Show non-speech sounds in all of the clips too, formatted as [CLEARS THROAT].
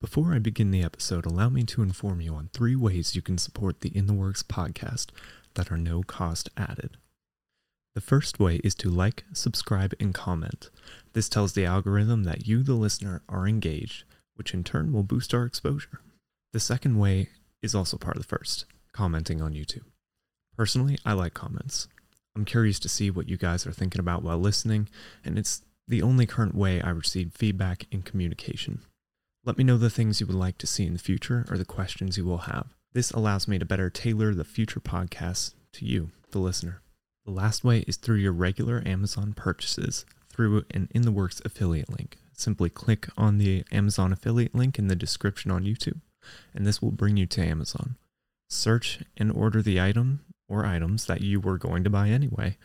Before I begin the episode, allow me to inform you on three ways you can support the In the Works podcast that are no cost added. The first way is to like, subscribe, and comment. This tells the algorithm that you, the listener, are engaged, which in turn will boost our exposure. The second way is also part of the first commenting on YouTube. Personally, I like comments. I'm curious to see what you guys are thinking about while listening, and it's the only current way I receive feedback and communication. Let me know the things you would like to see in the future or the questions you will have. This allows me to better tailor the future podcasts to you, the listener. The last way is through your regular Amazon purchases through an In the Works affiliate link. Simply click on the Amazon affiliate link in the description on YouTube, and this will bring you to Amazon. Search and order the item or items that you were going to buy anyway.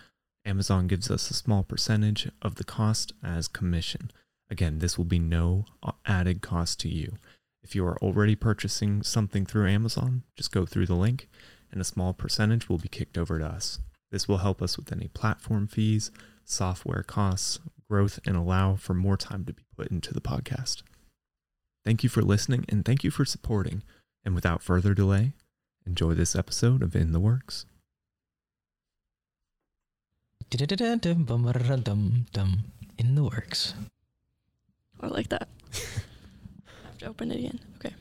Amazon gives us a small percentage of the cost as commission. Again, this will be no added cost to you. If you are already purchasing something through Amazon, just go through the link and a small percentage will be kicked over to us. This will help us with any platform fees, software costs, growth, and allow for more time to be put into the podcast. Thank you for listening and thank you for supporting. And without further delay, enjoy this episode of In the Works. In the works. I like that. I have to open it again. Okay.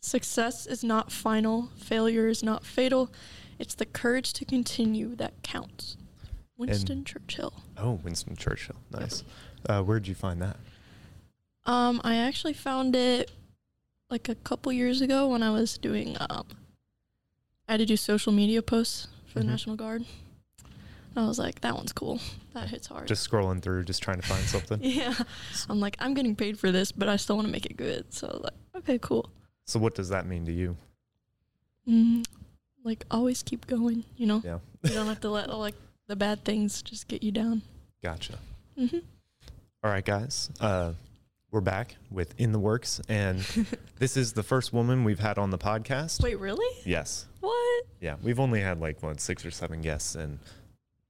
Success is not final, failure is not fatal. It's the courage to continue that counts. Winston And- Churchill. Oh, Winston Churchill. Nice. Uh, where'd you find that? Um, I actually found it like a couple years ago when I was doing um I had to do social media posts for Mhm. the National Guard. And I was like, that one's cool. That hits hard. Just scrolling through, just trying to find something. [LAUGHS] yeah. I'm like, I'm getting paid for this, but I still want to make it good. So I was like, okay, cool. So, what does that mean to you? Mm, like always keep going, you know? Yeah. You don't have to let like the bad things just get you down. Gotcha. hmm All right, guys. Uh, we're back with In the Works, and [LAUGHS] this is the first woman we've had on the podcast. Wait, really? Yes. What? Yeah. We've only had like, what, six or seven guests, and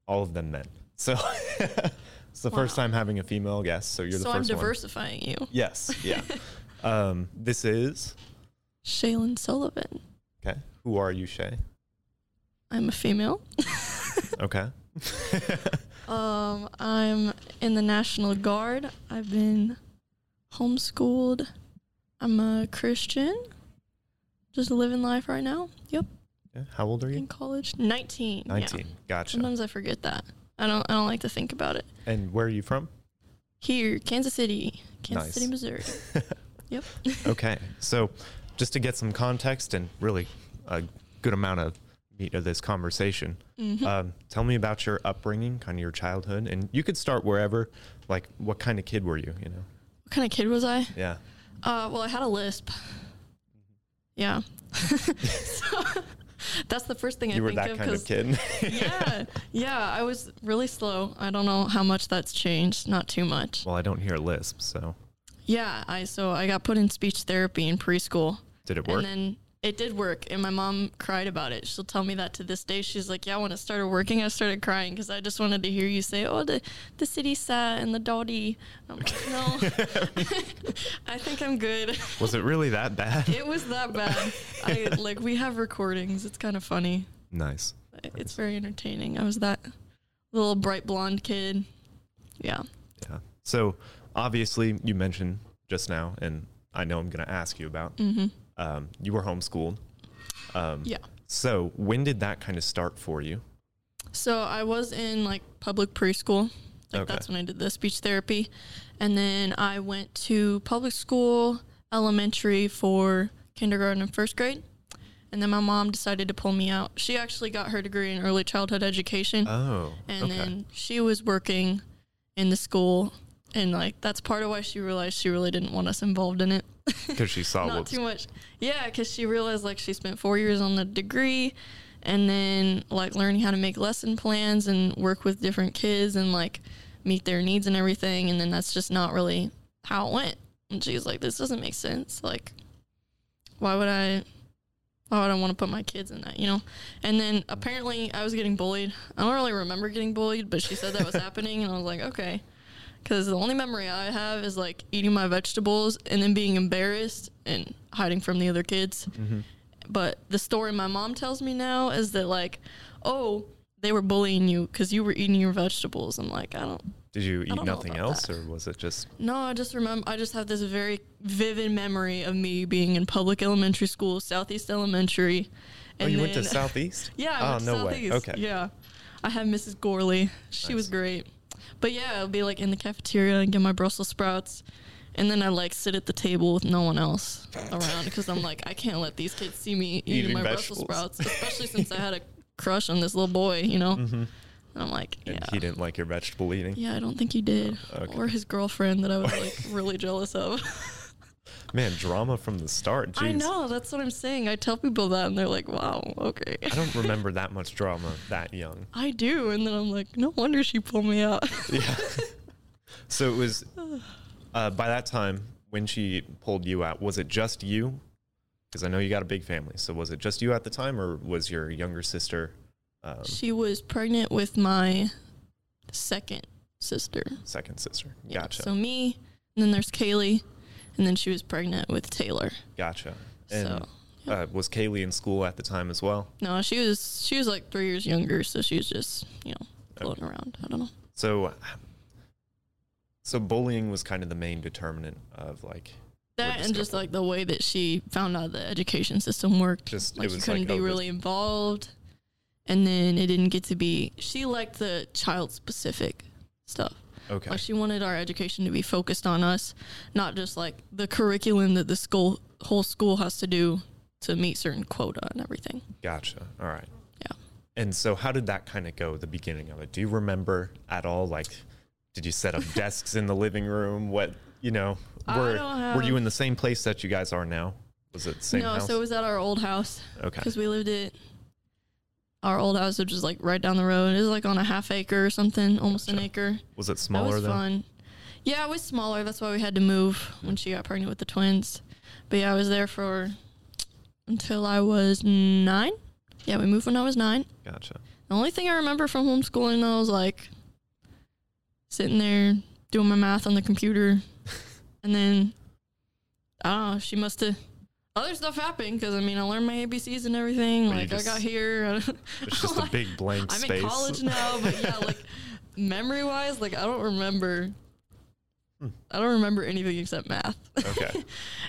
all of them men. So, [LAUGHS] it's the first time having a female guest. So, you're the so I'm first one. diversifying you. Yes. Yeah. [LAUGHS] um, this is, Shaylin Sullivan. okay. Who are you, Shay? I'm a female. [LAUGHS] Okay. Um, I'm in the National Guard. I've been homeschooled. I'm a Christian. Just living life right now. Yep. Yeah. How old are you? In college. 19. yeah. 19. Gotcha. Sometimes I forget that. I don't I don't like to think about it. And where are you from? Here, Kansas City. Kansas Nice. City, Missouri. [LAUGHS] Yep. [LAUGHS] okay. So, just to get some context and really a good amount of meat of this conversation, Mhm. um, tell me about your upbringing, kind of your childhood, and you could start wherever. Like, what kind of kid were you? You know? what kind of kid was I? Yeah. Uh, well, I had a lisp. Yeah. [LAUGHS] so, [LAUGHS] that's the first thing I you were think that of. kind of kid. [LAUGHS] yeah, [LAUGHS] yeah. I was really slow. I don't know how much that's changed. Not too much. well, I don't hear lisp, so Yeah. I so I got put in speech therapy in preschool, did it work? and then it did work. And my mom cried about it. She'll tell me that to this day. She's like, "Yeah, when it started working, I started crying because I just wanted to hear you say, oh, the the city sat and the dotty.' I'm like, no, [LAUGHS] I think I'm good. was it really that bad? It was that bad. I like we have recordings. It's kind of funny. nice. It's very entertaining. I was that little bright blonde kid. Yeah. Yeah. So, obviously, you mentioned just now, and I know I'm going to ask you about. Mm hmm Um, you were homeschooled. Um, Yeah. So, when did that kind of start for you? So I was in like public preschool. Like Okay. that's when I did the speech therapy. And then I went to public school, elementary for kindergarten and first grade. And then my mom decided to pull me out. She actually got her degree in early childhood education. Oh, and okay. then she was working in the school and like that's part of why she realized she really didn't want us involved in it. Because she saw [LAUGHS] not too much. Yeah, because she realized like she spent four years on the degree, and then like learning how to make lesson plans and work with different kids and like meet their needs and everything, and then that's just not really how it went. And she's like, "This doesn't make sense. Like, why would I?" Why would I want to put my kids in that, you know? And then apparently I was getting bullied. I don't really remember getting bullied, but she said that was [LAUGHS] happening, and I was like, okay. Because the only memory I have is like eating my vegetables and then being embarrassed and hiding from the other kids. Mm-hmm. But the story my mom tells me now is that like, oh, they were bullying you because you were eating your vegetables. I'm like, I don't. Did you eat nothing else, that. or was it just No, I just remember. I just have this very vivid memory of me being in public elementary school, Southeast Elementary. Oh, you went to Southeast? [LAUGHS] Yeah, I Oh, went to no Southeast. way. Okay. Yeah, I had Mrs. Gorley. She was great. But yeah, I'll be like in the cafeteria and get my Brussels sprouts, and then I like sit at the table with no one else around because I'm like I can't let these kids see me eating, Eating my vegetables. Brussels sprouts, [LAUGHS] especially since I had a crush on this little boy. You know, and I'm like, And yeah. he didn't like your vegetable eating? Yeah, I don't think he did. Okay. Or his girlfriend that I was like [LAUGHS] really jealous of. Man, drama from the start. Jeez. I know, that's what I'm saying. I tell people that and they're like, wow, okay. I don't remember that much drama that young. [LAUGHS] I do. And then I'm like, no wonder she pulled me out. [LAUGHS] Yeah. so it was uh, by that time when she pulled you out. Was it just you? Because I know you got a big family. So was it just you at the time, or was your younger sister um, she was pregnant with my second sister. second sister? Yeah, Gotcha. So me, and then there's Kaylee, and then she was pregnant with Taylor. gotcha. And so uh, was Kaylee in school at the time as well? no, she was she was like three years younger, so she was just you know floating around. I don't know. So, so bullying was kind of the main determinant of like That and just like the way that she found out the education system worked. Just- it like you couldn't like, be oh, really involved, and then it didn't get to be. She liked the child specific stuff. Okay, Like she wanted our education to be focused on us, not just like the curriculum that the school whole school has to do to meet certain quota and everything. gotcha. All right. Yeah. And so, how did that kind of go? The beginning of it. Do you remember at all? Like, did you set up [LAUGHS] desks in the living room? What you know? Were don't Were you in the same place that you guys are now? Was it the same no, house? so it was at our old house okay. because we lived at our old house, which is like right down the road. It was like on a half acre or something, almost an acre. Was it smaller? That was though? fun. Yeah, it was smaller. That's why we had to move when she got pregnant with the twins. But yeah, I was there for until I was nine. Yeah, we moved when I was nine. Gotcha. The only thing I remember from homeschooling though was like sitting there doing my math on the computer, [LAUGHS] and then I don't know. She must have. Other stuff happened because I mean I learned my ABCs and everything. Like just- I got here. It's [LAUGHS] just a big [LAUGHS] blank I'm space. in college now, [LAUGHS] but yeah, like memory wise, like I don't remember. Hmm. I don't remember anything except math. Okay.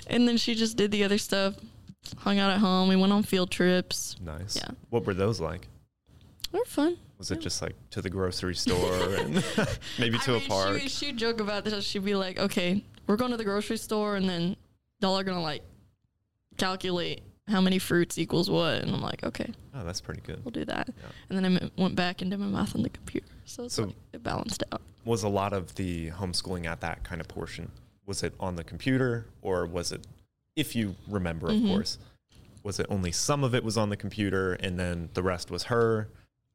and then she just did the other stuff. Hung out at home. We went on field trips. Nice. Yeah. What were those like? They were fun. Was it just like to the grocery store and maybe to I a mean, park? She, she'd joke about this. She'd be like, okay, we're going to the grocery store, and then y'all are going to like calculate how many fruits equals what. And I'm like, okay, oh, that's pretty good. we'll do that. Yeah. And then I m- went back and did my math on the computer. So, it's So- like, it balanced out. Was a lot of the homeschooling at that kind of portion? Was it on the computer or was it, if you remember, of Mhm. course, was it only some of it was on the computer and then the rest was her?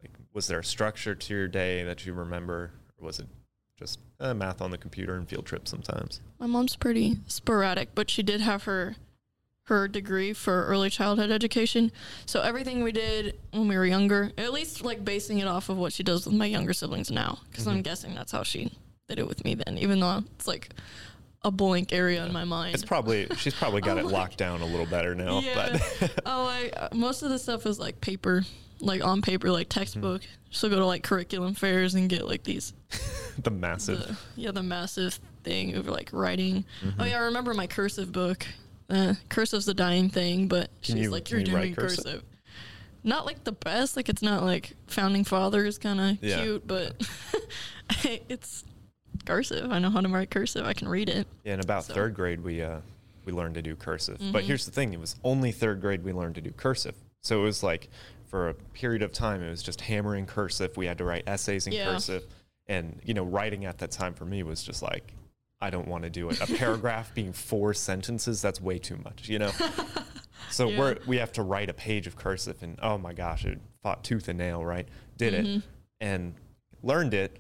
Like, was there a structure to your day that you remember, or was it just uh, math on the computer and field trips sometimes? My mom's pretty sporadic, but she did have her her degree for early childhood education. So everything we did when we were younger, at least like basing it off of what she does with my younger siblings now, because I'm Mhm. guessing that's how she did it with me then, even though it's like a blank area in my mind. It's probably she's probably got Oh it [LAUGHS] my locked down a little better now, Yeah. but [LAUGHS] oh, like uh, most of the stuff is like paper, like on paper, like textbook. She'll go to like curriculum fairs and get like these [LAUGHS] the massive. the, yeah, the massive thing of like writing. Mm-hmm. Oh yeah, I remember my cursive book. Uh, cursive's the dying thing, but she's you- like, "You're you write doing cursive?" cursive." Not like the best. Like it's not like founding fathers kind of Yeah. cute, but [LAUGHS] it's cursive. I know how to write cursive. I can read it. Yeah, in about So- third grade, we uh, we learned to do cursive. Mm-hmm. But here's the thing: it was only third grade we learned to do cursive. So it was like for a period of time, it was just hammering cursive. We had to write essays in Yeah. cursive, and you know, writing at that time for me was just like, I don't want to do it. A [LAUGHS] paragraph being four sentences, that's way too much, you know. [LAUGHS] So Yeah. we're we have to write a page of cursive, and oh my gosh, it fought tooth and nail, right? Did Mm-hmm. it and learned it,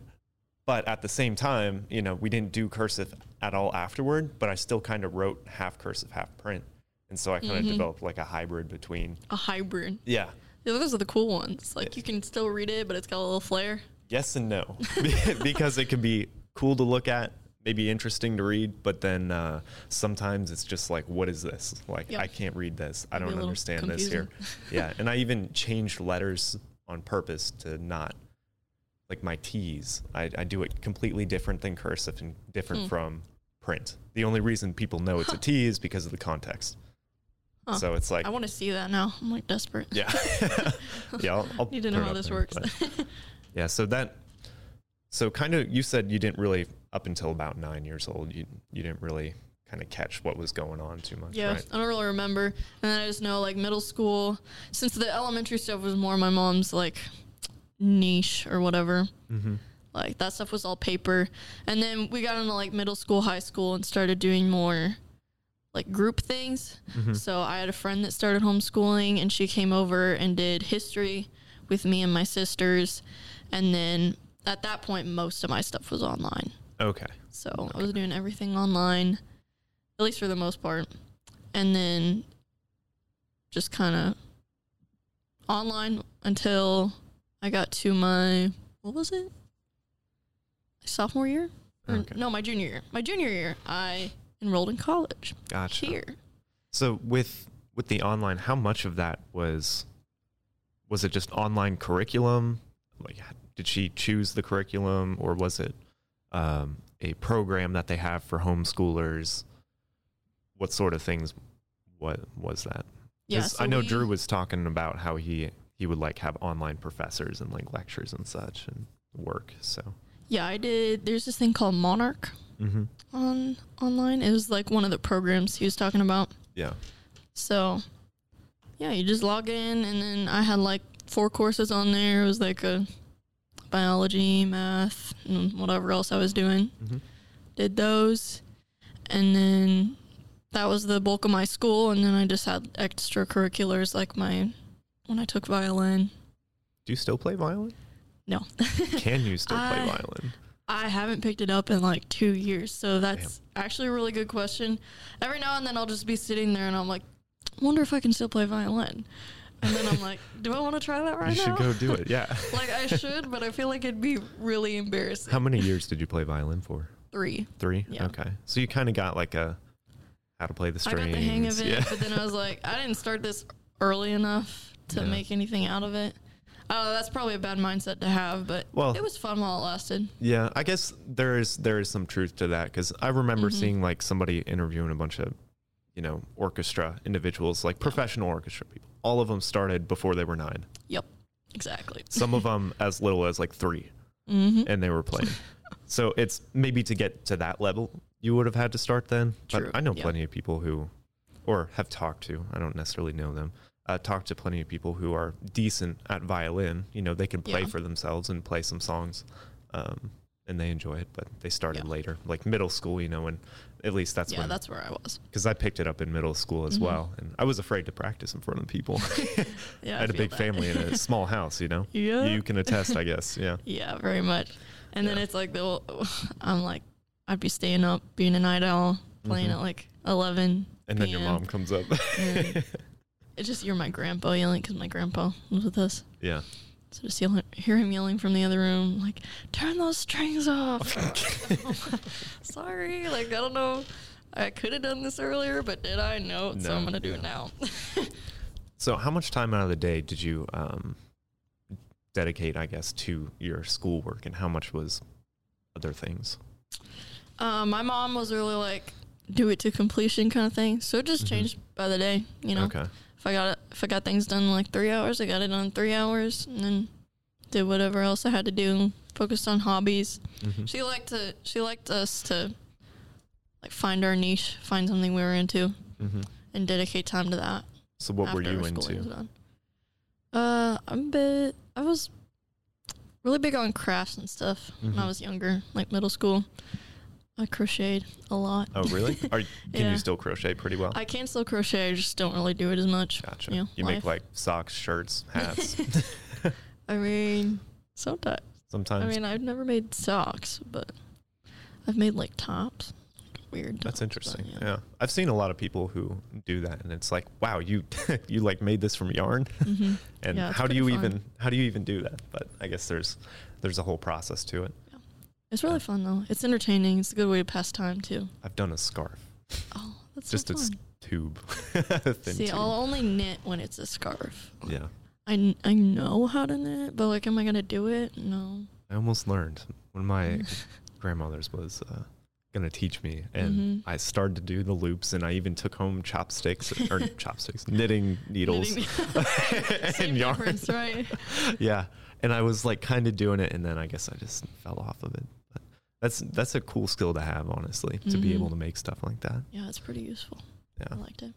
but at the same time, you know, we didn't do cursive at all afterward. But I still kind of wrote half cursive, half print, and so I kind of Mm-hmm. developed like a hybrid between. A hybrid. Yeah, Yeah, those are the cool ones. Like you can still read it, but it's got a little flair. yes and no, [LAUGHS] because it can be cool to look at, maybe interesting to read, but then uh, sometimes it's just like, what is this? Like, Yep. I can't read this. I don't understand this here. [LAUGHS] yeah, and I even changed letters on purpose to not like my T's. I, I do it completely different than cursive and different Hmm. from print. The only reason people know it's a T is because of the context. Huh. So it's like, I want to see that now. I'm like desperate. yeah, [LAUGHS] [LAUGHS] yeah. I'll, I'll Need to know how this there, works. yeah. So that, so kind of, you said you didn't really up until about nine years old. You you didn't really kind of catch what was going on too much, Yeah, right? I don't really remember. And then I just know like middle school, since the elementary stuff was more my mom's like niche or whatever. Mm-hmm. Like that stuff was all paper. And then we got into like middle school, high school, and started doing more like group things. Mm-hmm. So I had a friend that started homeschooling, and she came over and did history with me and my sisters. And then at that point, most of my stuff was online. Okay. So I was doing everything online, at least for the most part. And then just kind of online until I got to my, what was it? Sophomore year? Or, Okay. No, my junior year. My junior year, I enrolled in college Gotcha. here. So with with the online, how much of that was was it just online curriculum? Like, did she choose the curriculum, or was it um, a program that they have for homeschoolers? What sort of things? What was that? Yeah, so I know we- Drew was talking about how he he would like have online professors and like lectures and such and work. So. Yeah, I did. There's this thing called Monarch Mm-hmm. on online. It was like one of the programs he was talking about. Yeah. So, yeah, you just log in, and then I had like four courses on there. It was like a biology, math, and whatever else I was doing. Mm-hmm. Did those, and then that was the bulk of my school. And then I just had extracurriculars like my when I took violin. Do you still play violin? No, [LAUGHS] Can you still play I- violin? I haven't picked it up in like two years. So that's actually a really good question. Every now and then I'll just be sitting there and I'm like, I wonder if I can still play violin. And then I'm like, do I want to try that right now? you now? should go do it. [LAUGHS] Yeah. like I should, but I feel like it'd be really embarrassing. How many years did you play violin for? Three. Three. Yeah. Okay. So you kind of got like a how to play the I strings. got the hang of it, Yeah. but then I was like, I didn't start this early enough to Yeah. make anything out of it. Oh, that's probably a bad mindset to have, but Well- it was fun while it lasted. yeah. I guess there is there is some truth to that because I remember Mhm. seeing like somebody interviewing a bunch of you know orchestra individuals, like professional orchestra people. All of them started before they were nine. Yep, exactly. [LAUGHS] Some of them as little as like three, hmm and they were playing. [LAUGHS] so it's maybe to get to that level, you would have had to start then. True, But I know yeah. plenty of people who, or have talked to. I don't necessarily know them. Uh, talked to plenty of people who are decent at violin. You know, they can play Yeah. for themselves and play some songs, um, and they enjoy it. But they started Yeah. later, like middle school. You know, and at least that's yeah, when that's where I was. because I picked it up in middle school as Mhm. well, and I was afraid to practice in front of people. [LAUGHS] Yeah, [LAUGHS] I had a big that. family in a [LAUGHS] small house. You know, Yeah. you can attest, I guess. Yeah. Yeah, very much. And then it's like the I'm like I'd be staying up, being a night owl, playing Mhm. at like 11. And then your mom comes up. It's just you're my grandpa yelling because my grandpa was with us. yeah. So just yell, hear him yelling from the other room, like, turn those strings off. [LAUGHS] Sorry, like, I don't know. I could have done this earlier, but did I? No, so I'm going to do it now. [LAUGHS] So, how much time out of the day did you um, dedicate, I guess, to your schoolwork, and how much was other things? Uh, my mom was really like, do it to completion kind of thing. So it just Mhm. changed by the day, you know? Okay. If I got it, if I got things done in like three hours, I got it done in three hours, and then did whatever else I had to do. Focused on hobbies. Mhm. She liked to. She liked us to like find our niche, find something we were into, Mhm. and dedicate time to that. So, what were you into? Uh, I'm a bit. I was really big on crafts and stuff when I Mhm. was younger, like middle school. I crocheted a lot. Oh, really? [LAUGHS] Are, can Yeah. you still crochet pretty well? I can still crochet. I just don't really do it as much. Gotcha. You, know, you make like socks, shirts, [LAUGHS] hats. I mean, sometimes. Sometimes. I mean, I've never made socks, but I've made like tops. Weird. That's tops, but, interesting. yeah. Yeah. I've seen a lot of people who do that and it's like, wow, you [LAUGHS] you like made this from yarn? Mhm. and Yeah, how do you fun. even how do you even do that? But I guess there's there's a whole process to it. It's really fun though. It's entertaining. It's a good way to pass time too. I've done a scarf, Oh, that's just so a fun. s- tube. [LAUGHS] See, tube. I'll only knit when it's a scarf. yeah. I, I know how to knit, but like, am I gonna do it? No. I almost learned. when my [LAUGHS] grandmothers was uh, gonna teach me, and Mhm. I started to do the loops, and I even took home chopsticks or [LAUGHS] chopsticks, knitting needles, Knitting- Same and yarn. right? yeah, and I was like kind of doing it, and then I guess I just fell off of it. That's that's a cool skill to have, honestly, to be able to make stuff like that. Yeah, it's pretty useful. Yeah. I liked it.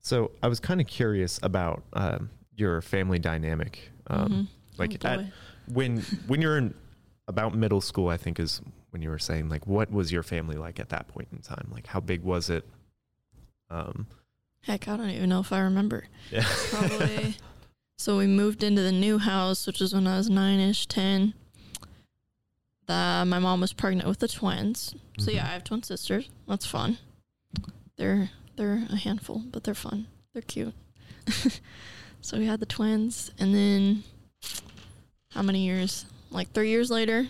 So I was kind of curious about um, your family dynamic. Um, Mhm. Like Oh, at, when [LAUGHS] when you're in about middle school, I think is when you were saying like, what was your family like at that point in time? Like, how big was it? Um, Heck, I don't even know if I remember. yeah. [LAUGHS] Probably. so we moved into the new house, which was when I was nine ish, ten. My mom was pregnant with the twins. So yeah, Mhm. I have twin sisters. That's fun. They're they're a handful, but they're fun. They're cute. [LAUGHS] so we had the twins, and then how many years? Like three years later,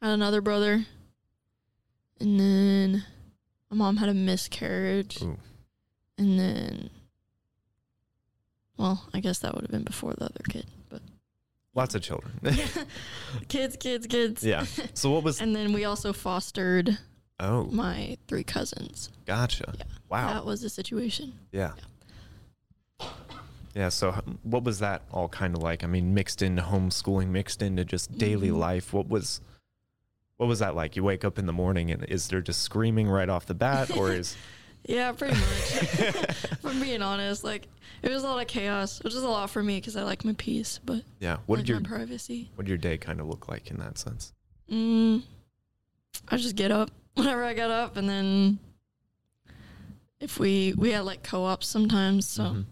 had another brother, and then my mom had a miscarriage, Ooh. and then well, I guess that would have been before the other kid, Lots of children. [LAUGHS] [LAUGHS] kids, kids, kids. yeah. So what was? [LAUGHS] And then we also fostered Oh, my three cousins. gotcha. Yeah. Wow. That was the situation. Yeah. Yeah. So, what was that all kind of like? I mean, mixed into homeschooling, mixed into just daily Mhm. life. What was, what was that like? You wake up in the morning and is there just screaming right off the bat, or is? Yeah, pretty much. [LAUGHS] if I'm being honest, like it was a lot of chaos, which is a lot for me because I like my peace, but yeah. What like did your my privacy. what did your day kind of look like in that sense? Mm, I just get up [LAUGHS] whenever I got up, and then if we we had like co-ops sometimes, so Mhm.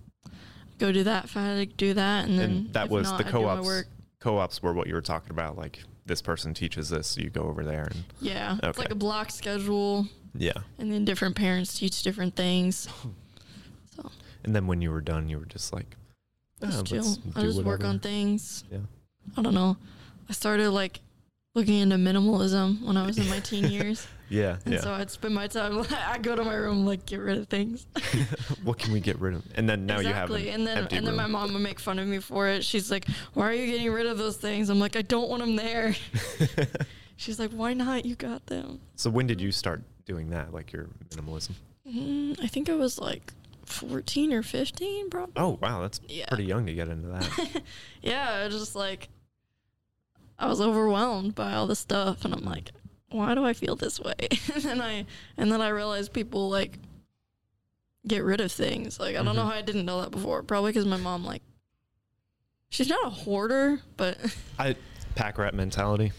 go do that. If I had to do that, and then that was not, the I'd do my co-ops. work. Co-ops were what you were talking about. Like this person teaches this, so you go over there and Yeah, it's like a block schedule, yeah. and then different parents teach different things. [LAUGHS] So And then when you were done, you were just like, just "Ah, chill. let's I just work on things. Yeah. I don't know. I started like looking into minimalism when I was in my [LAUGHS] teen years. Yeah, And yeah. so I'd spend my time. like [LAUGHS] I go to my room, like get rid of things. what can we get rid of? And then now exactly. you have an and then and then my mom would make fun of me for it. She's like, "Why are you getting rid of those things?" I'm like, "I don't want them there." She's like, "Why not? You got them." so when did you start doing that, like your minimalism? Mm, I think I was like 14 or 15, probably. Oh wow, that's Yeah. pretty young to get into that. [LAUGHS] yeah, just like I was overwhelmed by all the stuff, and I'm like, why do I feel this way? [LAUGHS] and then I and then I realized people like get rid of things. Like I don't know Mhm. how I didn't know that before. Probably because my mom like she's not a hoarder, but I pack rat mentality.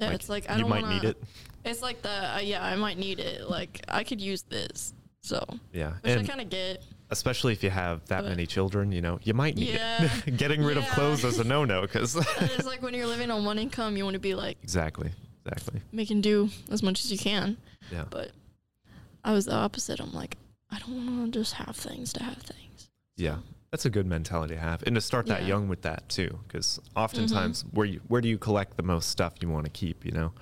yeah, Like, it's like I you don't might wanna, need it. It's like the uh, yeah, I might need it. Like I could use this, so Yeah, which I kind of get. especially if you have that But- many children, you know, you might need Yeah. it. [LAUGHS] Getting rid of clothes is a [LAUGHS] no-no because it's like when you're living on one income, you want to be like exactly, exactly. making do as much as you can. Yeah, But I was the opposite. I'm like, I don't want to just have things to have things. yeah. That's a good mentality to have, and to start that Yeah. young with that too, because oftentimes where you where do you collect the most stuff you want to keep? You know,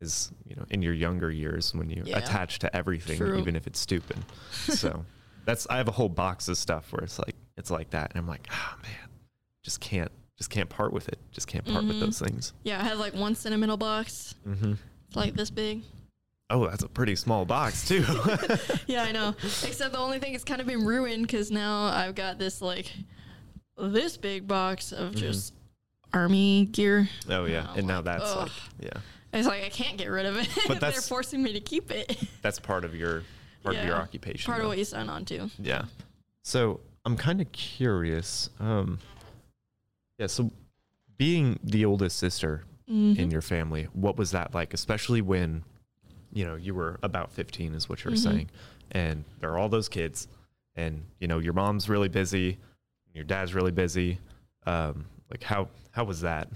is you know in your younger years when you Yeah. attach to everything, True. even if it's stupid. so [LAUGHS] that's I have a whole box of stuff where it's like it's like that, and I'm like, oh man, just can't just can't part with it. Just can't part with Mhm. those things. Yeah, I had like one sentimental box, hmm it's like this big. Oh, that's a pretty small box too. [LAUGHS] yeah, I know. [LAUGHS] Except the only thing it's kind of been ruined because now I've got this like this big box of Mhm. just army gear. oh yeah, I'm and now like, that's ugh. like yeah, It's like I can't get rid of it. But [LAUGHS] They're forcing me to keep it. that's part of your part of your Yeah. occupation. Part of what you sign on to. Yeah. So I'm kind of curious. Um, yeah. So being the oldest sister Mhm. in your family, what was that like? Especially when, you know, you were about 15, is what you're Mhm. saying, and there are all those kids, and you know, your mom's really busy, your dad's really busy. Um, like how how was that?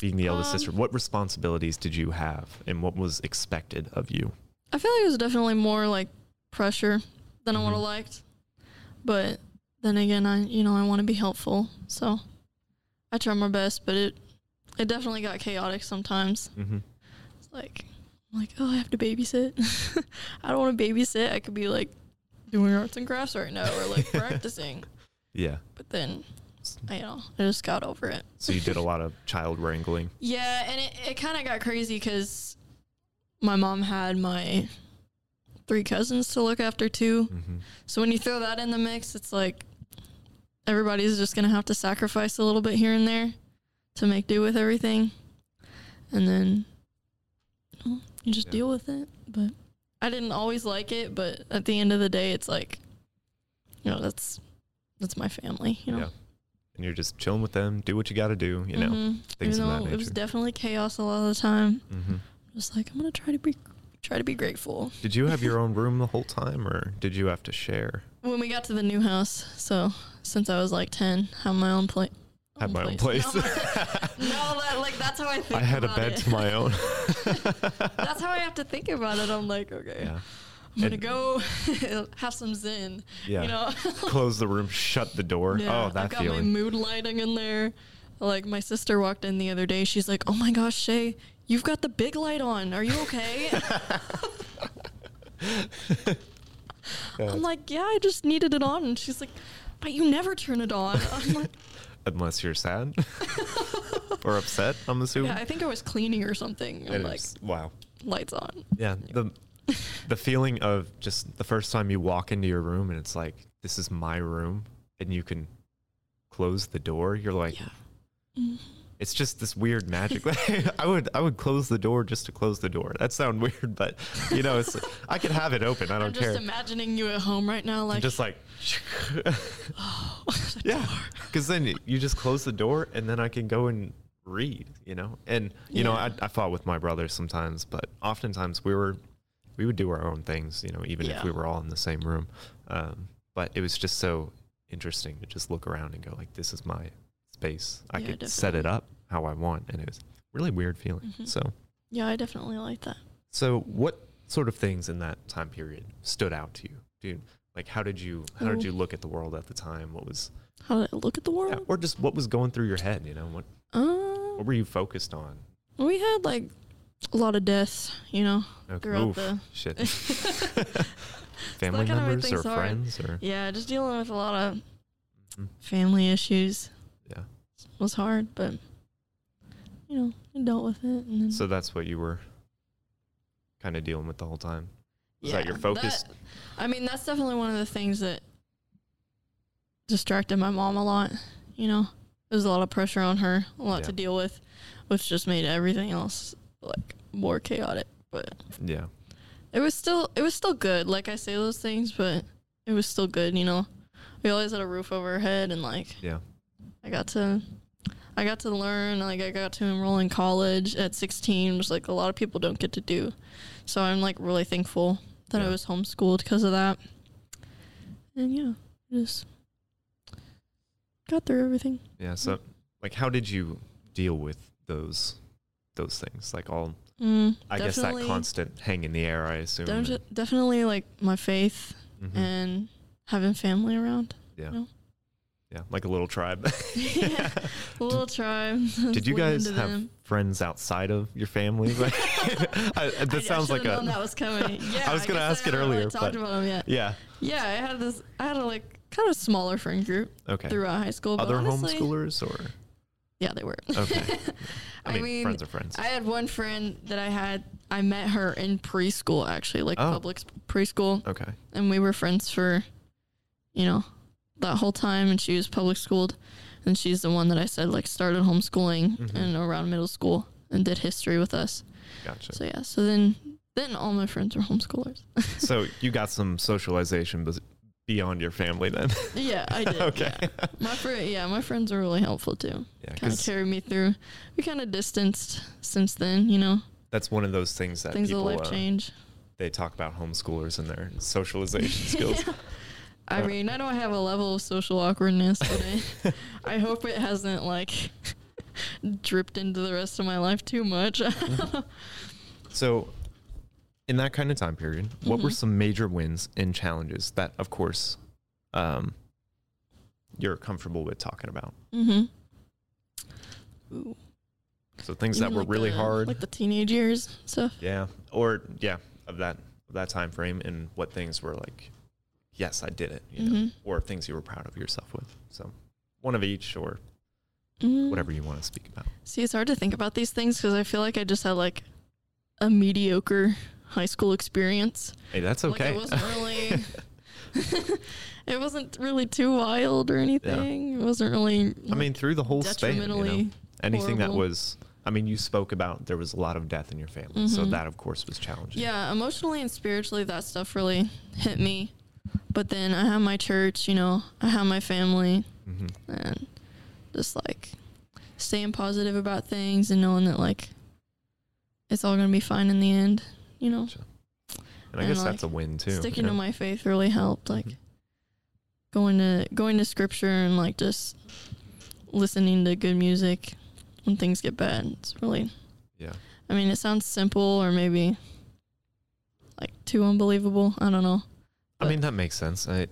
Being the eldest Um, sister, what responsibilities did you have, and what was expected of you? I feel like it was definitely more like pressure than I would have liked. But then again, I you know I want to be helpful, so I try my best. But it it definitely got chaotic sometimes. Mm-hmm. like, I'm like, oh, I have to babysit. [LAUGHS] I don't want to babysit. I could be like doing arts and crafts right now or like [LAUGHS] practicing. Yeah. But then, I know, I just got over it. So you did a lot of child wrangling. Yeah, and it, it kind of got crazy because my mom had my three cousins to look after too. hmm So when you throw that in the mix, it's like everybody's just gonna have to sacrifice a little bit here and there to make do with everything, and then well, you just Yeah. deal with it. But I didn't always like it, but at the end of the day, it's like you know that's that's my family. You know. Yeah. And you're just chilling with them, do what you got to do, you know. Mhm. things Even of that though it was definitely chaos a lot of the time. hmm Just like I'm gonna try to be try to be grateful. Did you have your [LAUGHS] own room the whole time, or did you have to share? When we got to the new house, so since I was like ten, have my own place. Had my own place. [LAUGHS] No, no, that like that's how I [LAUGHS] think. I had a bed it. to my own. That's how I have to think about it. I'm like, okay, yeah. I'm gonna go [LAUGHS] have some zen. Yeah. You know. [LAUGHS] Close the room, shut the door. yeah, oh, that I've got feeling. my mood lighting in there. Like my sister walked in the other day. She's like, "Oh my gosh, Shay, you've got the big light on. Are you okay?" [LAUGHS] I'm like, "Yeah, I just needed it on." And she's like, "But you never turn it on." I'm like, Unless you're sad or upset, I'm assuming. "Yeah, I think I was cleaning or something." It I'm like, is- wow. "Lights on." Yeah, the [LAUGHS] the feeling of just the first time you walk into your room and it's like this is my room and you can close the door. You're like, Yeah. Mhm. it's just this weird magic. [LAUGHS] [LAUGHS] I would I would close the door just to close the door. That sounds weird, but you know, it's I could have it open. I I'm don't just care. imagining you at home right now, like, just like oh, yeah, because then you just close the door and then I can go and read. You know, and you know I, I fought with my brother sometimes, but oftentimes we were we would do our own things. You know, even if we were all in the same room. Um, but it was just so interesting to just look around and go like, this is my space. I Yeah, could set it up how I want, and it was really weird feeling. Mhm. So. Yeah, I definitely like that. So, what sort of things in that time period stood out to you, dude? Like, how did you how did you look at the world at the time? What was, How did I look at the yeah, world? or just what was going through your head? You know, what Uh, what were you focused on? we had like a lot of deaths, you know. Okay. Throughout Oof, the- shit. [LAUGHS] [LAUGHS] Family kinda members or hard. friends or Yeah, just dealing with a lot of Mhm. family issues yeah. was hard, but you know, I dealt with it. And then, So that's what you were kind of dealing with the whole time. is that your focus? that- I mean, that's definitely one of the things that distracted my mom a lot. You know, there's a lot of pressure on her, a lot Yeah. to deal with, which just made everything else like more chaotic. But Yeah. it was still it was still good. Like I say those things, but it was still good. You know, we always had a roof over our head, and like Yeah. I got to. I got to learn, like I got to enroll in college at 16, which like a lot of people don't get to do. So I'm like really thankful that I was homeschooled because of that. And yeah, just got through everything. Yeah. So, like, how did you deal with those those things? Like all, Mm, I guess that constant hang in the air. I assume. Don't definitely like my faith Mhm. and having family around. yeah. know? Yeah, like a little tribe. [LAUGHS] yeah, a little [LAUGHS] tribe. [LAUGHS] Did you guys have them. friends outside of your family? Like, I, I- that I sounds like should've a. that was coming. Yeah, I was gonna ask it haven't really earlier, talked about them yet. Yeah. Yeah, I had this. I had a like kind of smaller friend group Okay. throughout high school. Other honestly, homeschoolers or Yeah, they were. okay. [LAUGHS] I I mean, mean, friends are friends. I had one friend that I had. I met her in preschool, actually, like Oh. public preschool, okay. and we were friends for, you know, that whole time. And she was public schooled, and she's the one that I said like started homeschooling Mhm. and around middle school and did history with us. Gotcha. So yeah, so then then all my friends were homeschoolers. [LAUGHS] so you got some socialization beyond your family then. [LAUGHS] yeah, I did. okay. Yeah. My friend, yeah, my friends were really helpful too. Yeah, Kind of carried me through. We kind of distanced since then, you know. that's one of those things that Things people life uh, change. they talk about homeschoolers and their [LAUGHS] socialization skills. yeah. I Uh, mean, I know I have a level of social awkwardness, but I, [LAUGHS] I hope it hasn't like dripped into the rest of my life too much. So, in that kind of time period, what were Mhm. some major wins and challenges that, of course, um, you're comfortable with talking about? mm-hmm. Ooh. So things that were like really the- hard. like the teenage years stuff. yeah. Or yeah, of that of that time frame and what things were like yes, I did it, you know, Mhm. or things you were proud of yourself with. So one of each or Mm. whatever you want to speak about. See, it's hard to think about these things because I feel like I just had like a mediocre high school experience. Hey, that's okay. Like it wasn't really. [LAUGHS] it wasn't really too wild or anything. It wasn't really. I mean, through the whole span, you know, anything that was I mean, you spoke about there was a lot of death in your family. So Mhm. that of course was challenging. Yeah, emotionally and spiritually, that stuff really hit me. But then I have my church, you know, I have my family, hmm and just like staying positive about things and knowing that like it's all gonna be fine in the end, you know. And I And, guess that's a win too. Sticking you to my faith really helped, like Mhm. going to going to scripture and like just listening to good music when things get bad. It's really Yeah. I mean, it sounds simple or maybe like too unbelievable. I don't know. I mean, that makes sense. I,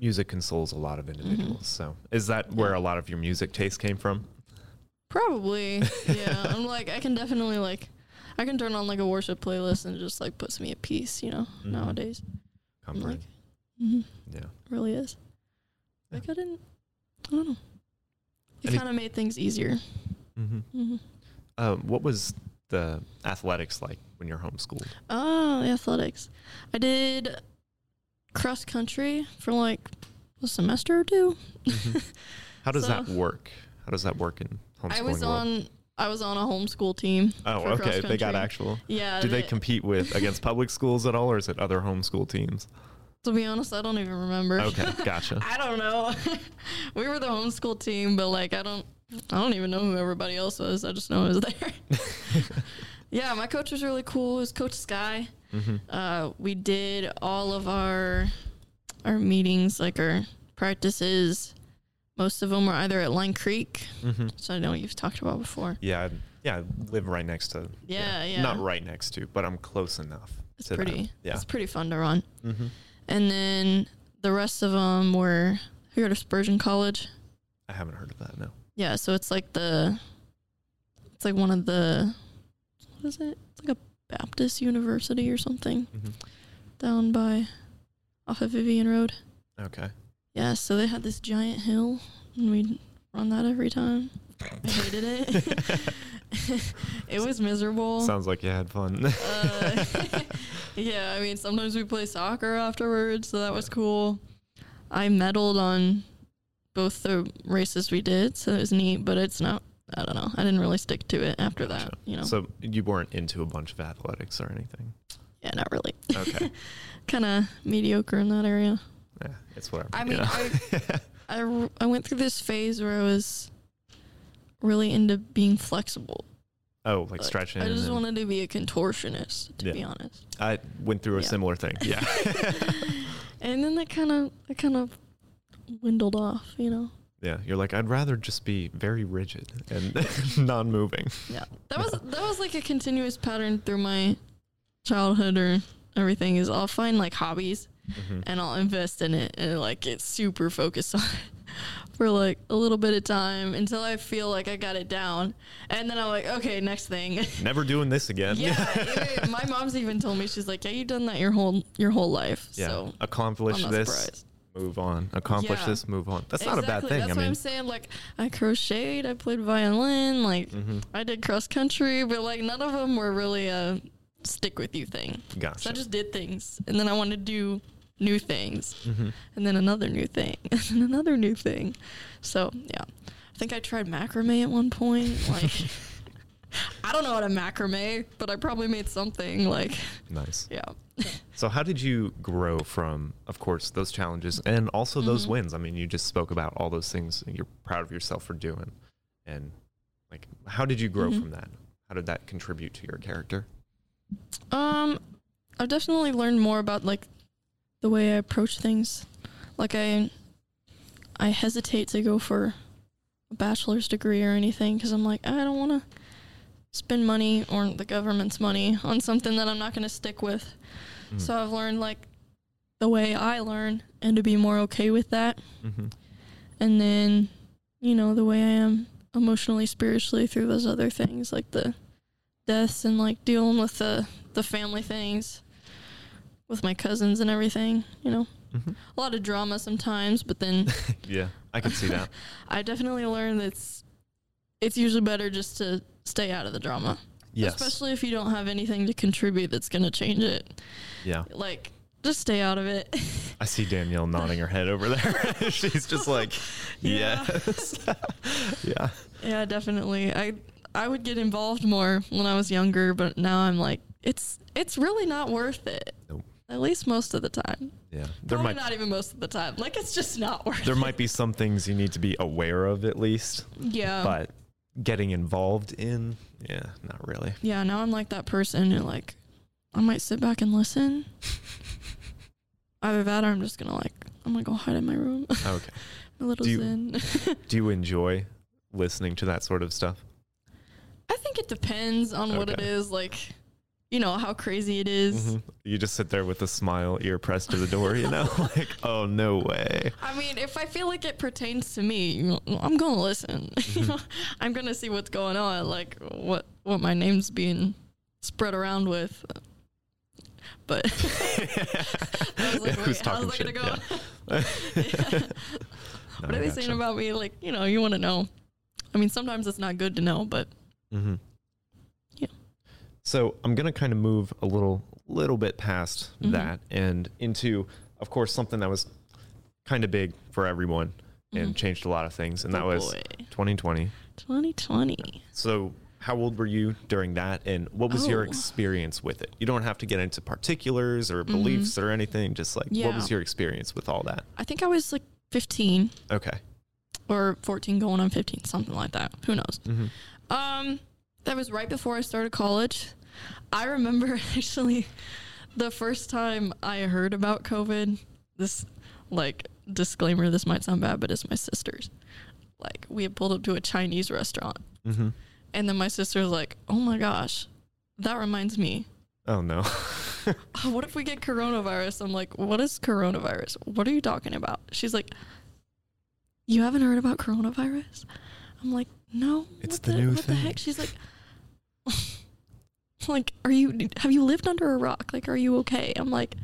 music consoles a lot of individuals. So is that where Mm-hmm. A lot of your music taste came from? Probably. [LAUGHS] Yeah. I'm like I can definitely like I can turn on like a worship playlist and it just like puts me at peace, you know, Mhm. nowadays. Comfort. like hmm yeah. really is. Yeah. Like I didn't I don't know. It kind of made things easier. hmm hmm Uh, what was the athletics like when you're homeschooled? Oh, the athletics. I did cross country for like a semester or 2 [LAUGHS] How does So- that work? How does that work in homeschooling? I was world? on I was on a homeschool team. Oh, okay. They got actual. Yeah. Do they the- compete with against [LAUGHS] public schools at all, or is it other homeschool teams? To be honest, I don't even remember. Okay, [LAUGHS] gotcha. I don't know. [LAUGHS] we were the homeschool team, but like I don't I don't even know who everybody else was. I just know I was there. yeah, my coach was really cool. It was Coach Sky. hmm Uh, we did all of our our meetings, like our practices. Most of them were either at Line Creek, hmm which I know you've talked about before. Yeah, yeah. I live right next to. Yeah, yeah. Not right next to, but I'm close enough. It's pretty. Yeah. It's pretty fun to run. hmm And then the rest of them were. Have you heard of Spurgeon College? I haven't heard of that. No. Yeah, so it's like the it's like one of the what is it? It's like a Baptist university or something hmm down by off of Vivion Road. Okay. Yeah, so they had this giant hill and we'd run that every time. I hated it. [LAUGHS] it was miserable. Sounds like you had fun. Uh, [LAUGHS] [LAUGHS] yeah, I mean sometimes we play soccer afterwards, so that was cool. I medaled on both the races we did, so it was neat, but it's not I don't know. I didn't really stick to it after Gotcha. that, you know. So you weren't into a bunch of athletics or anything. yeah, not really. Okay. kind of mediocre in that area. Yeah, it's whatever. I mean, I, [LAUGHS] I, I went through this phase where I was really into being flexible. oh, like Like, stretching. I just and- wanted to be a contortionist, to Yeah. be honest. I went through a Yeah. similar thing. Yeah. [LAUGHS] And then that kind of that kind of dwindled off, you know. yeah. You're like, I'd rather just be very rigid and [LAUGHS] non-moving. Yeah, that was that was like a continuous pattern through my childhood or everything. Is I'll find like hobbies Mhm. and I'll invest in it and like get super focused [LAUGHS] on it for like a little bit of time until I feel like I got it down, and then I'm like, okay, next thing. [LAUGHS] Never doing this again. yeah, [LAUGHS] even- my mom's even told me she's like, yeah, you've done that your whole your whole life. Yeah. So Accomplish this, surprised. move on. Accomplish Yeah. this, move on. That's not a bad thing. That's I what mean, I'm saying. Like I crocheted, I played violin, like mhm. I did cross country, but like none of them were really a stick with you thing. gotcha. So I just did things, and then I wanted to do new things, Mhm. and then another new thing, [LAUGHS] and then another new thing. So yeah, I think I tried macrame at one point. Like [LAUGHS] I don't know how to macrame, but I probably made something. Like Nice. yeah, So how did you grow from, of course, those challenges and also those Mhm. wins? I mean, you just spoke about all those things you're proud of yourself for doing, and like, how did you grow Mhm. from that? How did that contribute to your character? Um, I've definitely learned more about like the way I approach things. Like I, I hesitate to go for a bachelor's degree or anything because I'm like I don't want to spend money or the government's money on something that I'm not going to stick with. Mm. So I've learned like the way I learn and to be more okay with that. hmm And then, you know, the way I am emotionally, spiritually through those other things like the deaths and like dealing with the the family things with my cousins and everything. You know, Mhm. a lot of drama sometimes, but then [LAUGHS] Yeah, I can see that. [LAUGHS] I definitely learned that it's it's usually better just to stay out of the drama, Yes. especially if you don't have anything to contribute that's gonna change it. yeah. Like, just stay out of it. [LAUGHS] I see Danielle nodding her head over there. She's just like, Yeah. yes. yeah. Yeah, definitely. I I would get involved more when I was younger, but now I'm like, it's it's really not worth it. Nope. At least most of the time. Yeah. There Probably might not even most of the time. Like it's just not worth there it. might be some things you need to be aware of at least, Yeah. but getting involved in, yeah, not really. yeah, now I'm like that person who like I might sit back and listen. [LAUGHS] Either that or I'm just gonna like I'm gonna go hide in my room. Okay. [LAUGHS] my little Do you- zen. [LAUGHS] Do you enjoy listening to that sort of stuff? I think it depends on what it is. Like you know, how crazy it is. Mhm. You just sit there with a smile, ear pressed to the door, you know, [LAUGHS] like, oh no way. I mean, if I feel like it pertains to me, you know, I'm gonna listen. Know, [LAUGHS] I'm gonna see what's going on, like what what my name's being spread around with. But [LAUGHS] I was like, Who's wait, how's talking that shit? gonna go? Yeah. No, what I are they gotcha. saying about me? Like, you know, you want to know. I mean, sometimes it's not good to know, but Mm-hmm. Yeah. So I'm gonna kind of move a little, little bit past Mhm. that and into, of course, something that was kind of big for everyone and Mhm. changed a lot of things, and that Oh, was boy. 2020. 2020. So how old were you during that, and what was your Oh. experience with it? You don't have to get into particulars or beliefs or anything. Just like, what Mm-hmm. Was your experience with all that? I think I was like 15 Okay. or 14, going on 15, something like that. Who knows? Mm-hmm. Um, that was right before I started college. I remember [LAUGHS] actually the first time I heard about COVID. This, like, disclaimer: this might sound bad, but it's my sister's. Like, we had pulled up to a Chinese restaurant, Mm-hmm. and then my sister was like, "Oh my gosh, that reminds me. Oh no. Oh, [LAUGHS] what if we get coronavirus?" I'm like, "What is coronavirus? What are you talking about?" She's like, "You haven't heard about coronavirus?" I'm like, "No." It's what the new what thing." the heck? She's like, [LAUGHS] "Like, are you? Have you lived under a rock? Like, are you okay?" I'm like,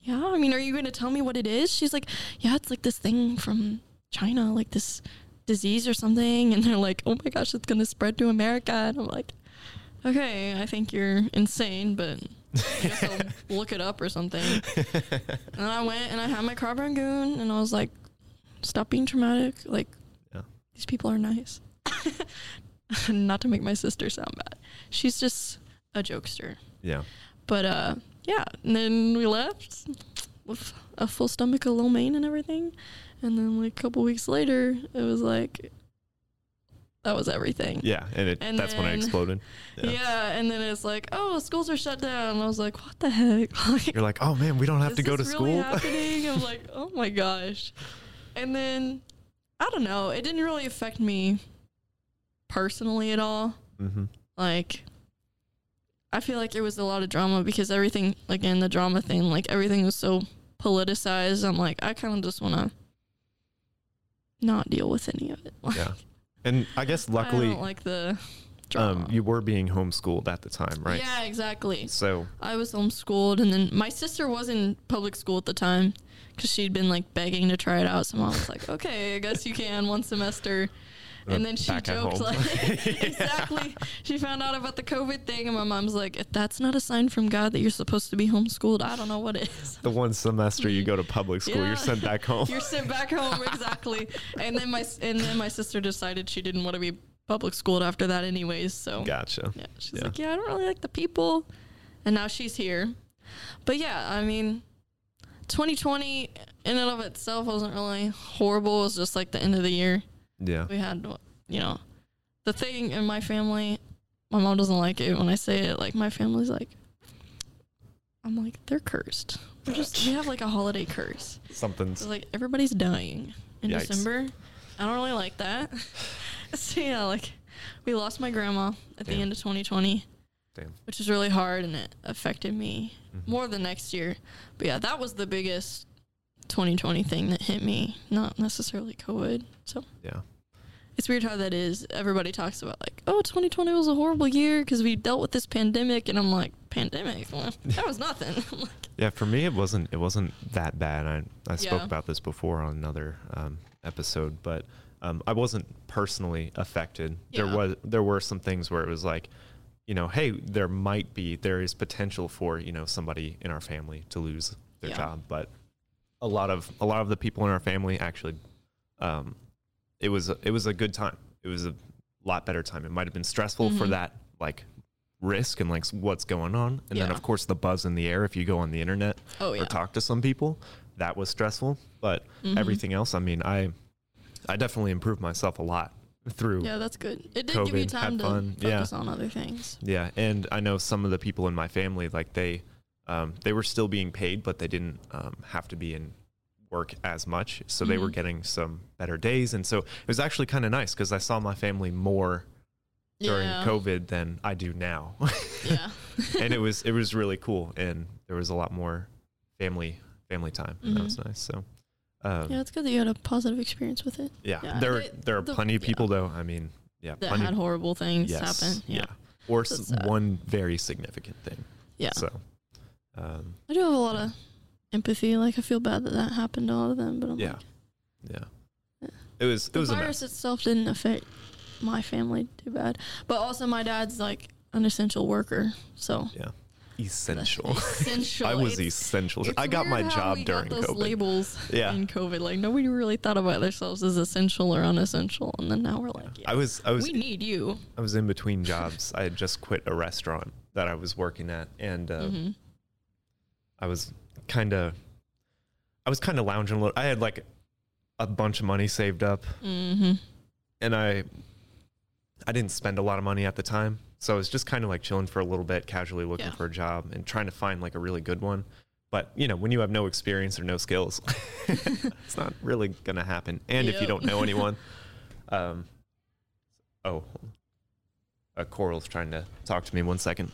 "Yeah." I mean, are you going to tell me what it is? She's like, "Yeah, it's like this thing from China, like this disease or something." [LAUGHS] And they're like, "Oh my gosh, it's going to spread to America." And I'm like, "Okay, I think you're insane, but." I guess I'll [LAUGHS] look it up or something. And I went and I had my Crab Rangoon and I was like, stop being traumatic. Like, Yeah. these people are nice. [LAUGHS] Not to make my sister sound bad. She's just a jokester. yeah. But uh, yeah, and then we left with a full stomach of lo mein and everything. And then like a couple weeks later, it was like, that was everything. Yeah, and it And that's when it exploded. [LAUGHS] Yeah. and then it's like, oh, schools are shut down. And I was like, what the heck? [LAUGHS] Like, You're like, oh man, we don't have to go to really school. happening? I'm like, oh my gosh. And then I don't know. It didn't really affect me personally at all. mm-hmm. Like I feel like it was a lot of drama because everything, like in the drama thing, like everything was so politicized. I'm like, I kind of just want to not deal with any of it. Like, [LAUGHS] Yeah. And I guess I luckily, don't like the drama. um, you were being homeschooled at the time, right? Yeah, exactly. So I was homeschooled, and then my sister was in public school at the time because she'd been like begging to try it out. So mom was like, [LAUGHS] "Okay, I guess you can one semester." And then she joked like, [LAUGHS] [LAUGHS] exactly. She found out about the COVID thing, and my mom's like, "If that's not a sign from God that you're supposed to be homeschooled, I don't know what is." the one semester you go to public school, Yeah. you're sent back [LAUGHS] home. You're sent back home, exactly. And then my and then my sister decided she didn't want to be public schooled after that, anyways. So Gotcha. yeah, she's Yeah. like, yeah, I don't really like the people, and now she's here. But yeah, I mean, 2020 in and of itself wasn't really horrible. It was just like the end of the year. Yeah. We had, you know, the thing in my family. My mom doesn't like it when I say it. Like my family's like, I'm like, they're cursed. We're just we have like a holiday curse. Something's So like everybody's dying in Yikes. December. I don't really like that. [LAUGHS] so yeah, like we lost my grandma at the end of 2020, damn. which was really hard and it affected me Mhm. more than next year. But yeah, that was the biggest 2020 thing that hit me, not necessarily COVID. So Yeah. it's weird how that is. Everybody talks about like, oh, 2020 was a horrible year because we dealt with this pandemic, and I'm like, pandemic? Well, [LAUGHS] that was nothing. [LAUGHS] Like, Yeah, for me it wasn't it wasn't that bad. I I spoke Yeah. about this before on another um, episode, but um, I wasn't personally affected. There was there were some things where it was like, you know, hey, there might be there is potential for you know somebody in our family to lose their Yeah. job, but a lot of a lot of the people in our family actually, um, it was it was a good time. It was a lot better time. It might have been stressful for Mhm. that like risk and like what's going on, and then of course the buzz in the air if you go on the internet oh or talk to some people. That was stressful, but Mhm. everything else, I mean, I I definitely improved myself a lot through. Yeah, that's good. It did give you time to fun, yeah. focus on other things. Yeah, and I know some of the people in my family, like they, um, they were still being paid, but they didn't um, have to be in work as much, so they were Mhm. getting some better days, and so it was actually kind of nice because I saw my family more during yeah. COVID than I do now, yeah. [LAUGHS] and it was it was really cool, and there was a lot more family family time, and that was Mhm. nice. So, um, Yeah, it's good that you had a positive experience with it. Yeah, Yeah, there they- there are the- plenty of yeah. people though. I mean, yeah, That plenty. had horrible things yes, happen. yeah. Yeah. or So s- one very significant thing. Yeah. So, um, I do have a lot of empathy. Like I feel bad that that happened to all of them, but I'm yeah, like, yeah. Yeah. It was it the was a virus itself didn't affect my family too bad. But also, my dad's like an essential worker, so Yeah, essential. essential. [LAUGHS] I was It's- essential. it's I got my job during got those COVID. labels Yeah. in COVID. Like nobody really thought about themselves as essential or unessential, and then now we're like, yeah, I was I was we need you. I was in between jobs. I had just quit a restaurant that I was working at, and uh, hmm I was kind of I was kind of lounging a little. I had like a bunch of money saved up, hmm and I I didn't spend a lot of money at the time. So I was just kind of like chilling for a little bit, casually looking Yeah. for a job and trying to find like a really good one. But you know, when you have no experience or no skills, [LAUGHS] it's not really gonna happen. And if you don't know anyone, [LAUGHS] um, oh, uh, Coral's trying to talk to me. One second.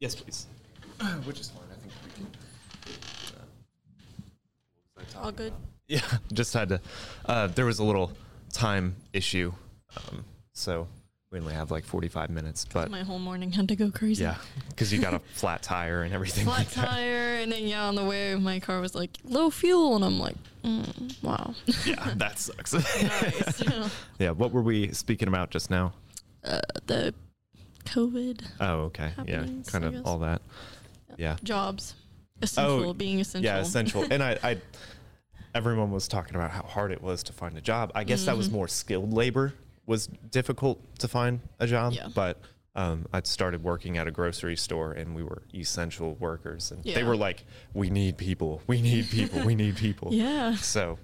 Yes, please. Which is fine. I think we can. Uh, what was I All good. [LAUGHS] Yeah, just had to. Uh, there was a little time issue, um, so we only have like 45 minutes. But My whole morning had to go crazy. yeah, because you got a [LAUGHS] flat tire and everything Flat like that. tire, and then yeah, on the way, my car was like low fuel, and I'm like, mm, wow, Yeah, [LAUGHS] that sucks. nice. yeah, what were we speaking about just now? uh, the COVID Oh, okay. Yeah, kind of all that. Yeah. jobs, essential, being essential. Oh, Yeah, essential. and I, I, everyone was talking about how hard it was to find a job. I guess that was Mhm. more skilled labor was difficult to find a job. Yeah. But um, I started working at a grocery store, and we were essential workers, and they were like, "We need people. We need people. we need people." [LAUGHS] Yeah. So,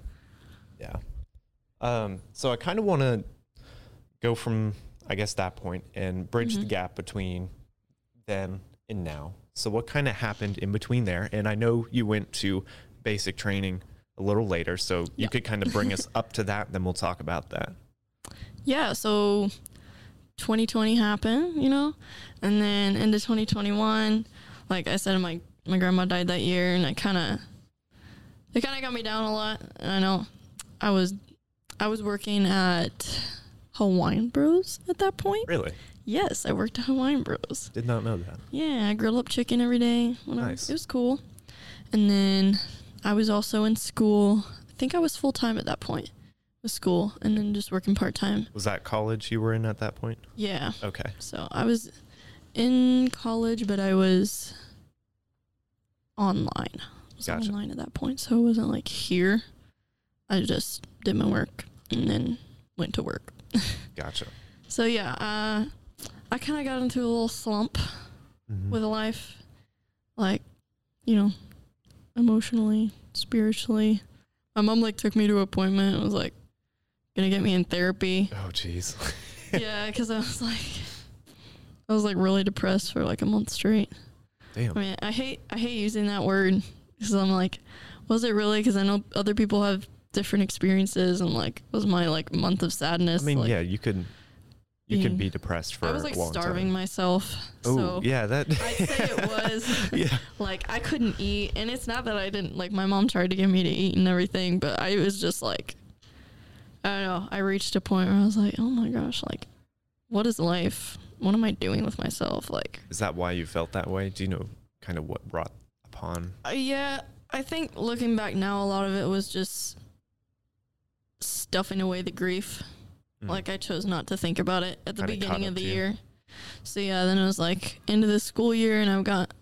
yeah. Um, so I kind of want to go from, I guess, that point and bridge the Mhm. gap between then and now. So what kind of happened in between there? And I know you went to basic training a little later, so you Yeah. could kind of bring us [LAUGHS] up to that. Then we'll talk about that. Yeah. So 2020 happened, you know, and then into 2021, like I said, my my grandma died that year, and it kind of it kind of got me down a lot. And I know I was I was working at Hawaiian Bros at that point. Really, Yes, I worked at Hawaiian Bros. did not know that. Yeah, I grilled up chicken every day. Nice. It was cool. And then I was also in school. I think I was full time at that point with school and then just working part time. Was that college you were in at that point? Yeah. Okay, So I was in college, but I was online. I was Gotcha. online at that point. So it wasn't like here. I just did my work and then went to work. [LAUGHS] gotcha. So yeah, uh, I kind of got into a little slump. Mhm. with life like you know emotionally spiritually my mom like took me to an appointment and was like gonna get me in therapy. Oh, jeez. [LAUGHS] yeah, because I was like, I was like really depressed for like a month straight. Damn. I mean, I hate I hate using that word because I'm like, was it really? Because I know other people have different experiences, and like, was my like month of sadness? I mean, like, yeah, you could you being- be depressed for. I was like starving time. myself. Oh, so yeah, that. I'd say it [LAUGHS] was. yeah. like I couldn't eat, and it's not that I didn't like. My mom tried to get me to eat and everything, but I was just like, I don't know. I reached a point where I was like, oh my gosh, like, what is life? What am I doing with myself? Like, Is that why you felt that way? Do you know kind of what brought upon? Uh, yeah, I think looking back now, a lot of it was just stuffing away the grief. Mm. Like I chose not to think about it at the Kinda beginning of the to you. year. So yeah, then it was like end of the school year, and I've got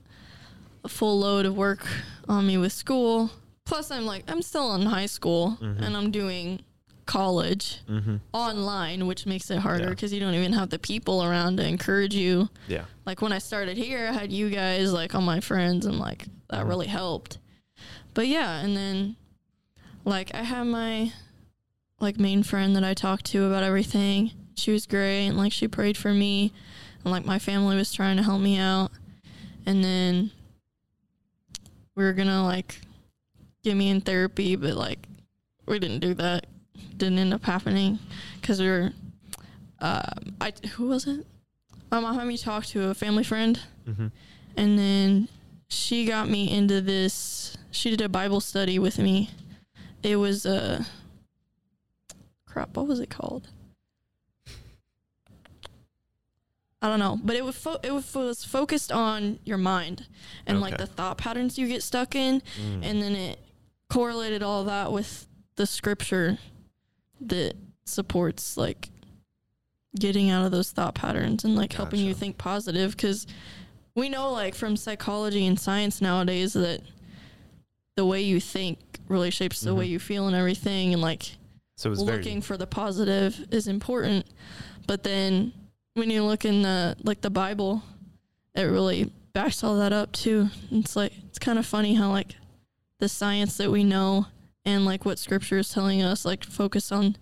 a full load of work on me with school. Plus, I'm like I'm still in high school, Mhm. and I'm doing college Mm-hmm. online, which makes it harder Yeah. because you don't even have the people around to encourage you Yeah. like when I started here, I had you guys like all my friends and like that Mhm. really helped. But yeah, and then like I had my like main friend that I talked to about everything. She was great and like she prayed for me and like my family was trying to help me out. And then we were gonna like get me in therapy, but like we didn't do that. Didn't end up happening because we were. Um, I who was it? My mom had me talk to a family friend, Mm-hmm. and then she got me into this. She did a Bible study with me. It was uh, crap. What was it called? I don't know, but it was fo- it was- focused on your mind and like the thought patterns you get stuck in, Mm. and then it correlated all that with the scripture that supports like getting out of those thought patterns and like helping you think positive because we know like from psychology and science nowadays that the way you think really shapes the way Mhm. you feel and everything and like so it was looking for the positive is important but then when you look in the like the bible it really backs all that up too. It's like it's kind of funny how like the science that we know and like what scripture is telling us like focus on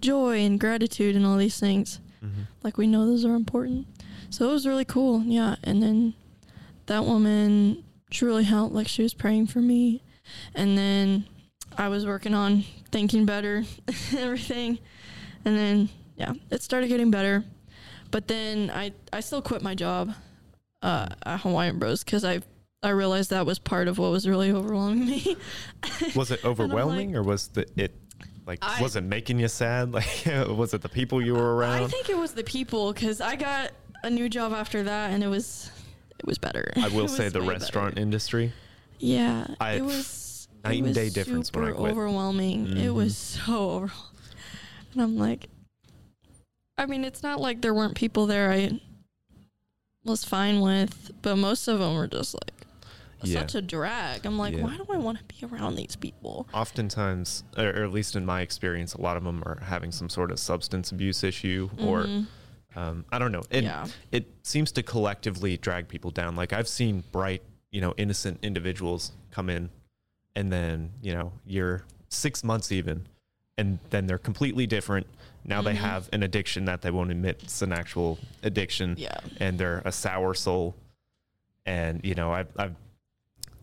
joy and gratitude and all these things. Very. hmm like we know those are important. So it was really cool yeah. And then that woman truly helped like she was praying for me. And then i was working on thinking better and [LAUGHS] everything and then yeah it started getting better but then i i still quit my job uh, at hawaiian bros because i i realized that was part of what was really overwhelming me [LAUGHS] Was it I'm like- overwhelming, or was the it like I- was it making you sad? [LAUGHS] Like, was it the people you were around? i think it was the people because i got a new job after that and it was it was better I will say the restaurant better. industry. Yeah, I- it was night it and day difference when I quit. overwhelming. It Mhm. was so [LAUGHS] overwhelming, and I'm like, I mean, it's not like there weren't people there I was fine with, but most of them were just like Yeah. such a drag. I'm like, Yeah. why do I want to be around these people? Oftentimes, or at least in my experience, a lot of them are having some sort of substance abuse issue, or Mhm. um, I don't know. And yeah, it seems to collectively drag people down. Like I've seen bright, you know, innocent individuals come in, and then you know you're six months even, and then they're completely different. Now they Mhm. have an addiction that they won't admit it's an actual addiction, yeah, and they're a sour soul. And you know, I've I've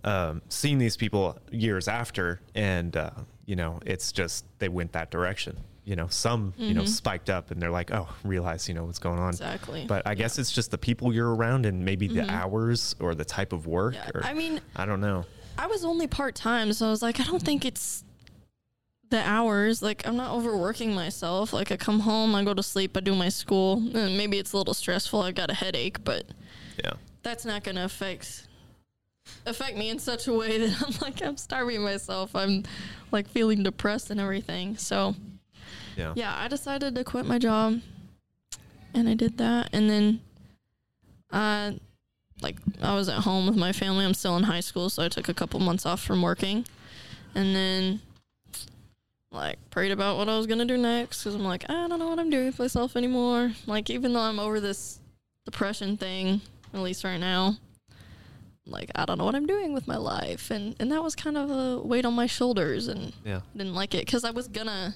um, seen these people years after, and uh, you know, it's just they went that direction. You know, some you know Mhm. spiked up, and they're like, oh, realize you know what's going on. exactly. But I guess it's just the people you're around and maybe the Mhm. hours or the type of work. yeah, or, I mean, I don't know. I was only part time, so I was like, I don't think it's the hours. Like, I'm not overworking myself. Like, I come home, I go to sleep, I do my school. And maybe it's a little stressful. I got a headache, but Yeah. that's not gonna affect affect me in such a way that I'm [LAUGHS] like I'm starving myself. I'm like feeling depressed and everything. So Yeah. yeah, I decided to quit my job, and I did that. And then, uh, like I was at home with my family. I'm still in high school, so I took a couple months off from working, and then, like, prayed about what I was gonna do next because I'm like, ah, I don't know what I'm doing with myself anymore. Like, even though I'm over this depression thing, at least right now. Like I don't know what I'm doing with my life, and and that was kind of a weight on my shoulders, and Yeah. didn't like it because I was gonna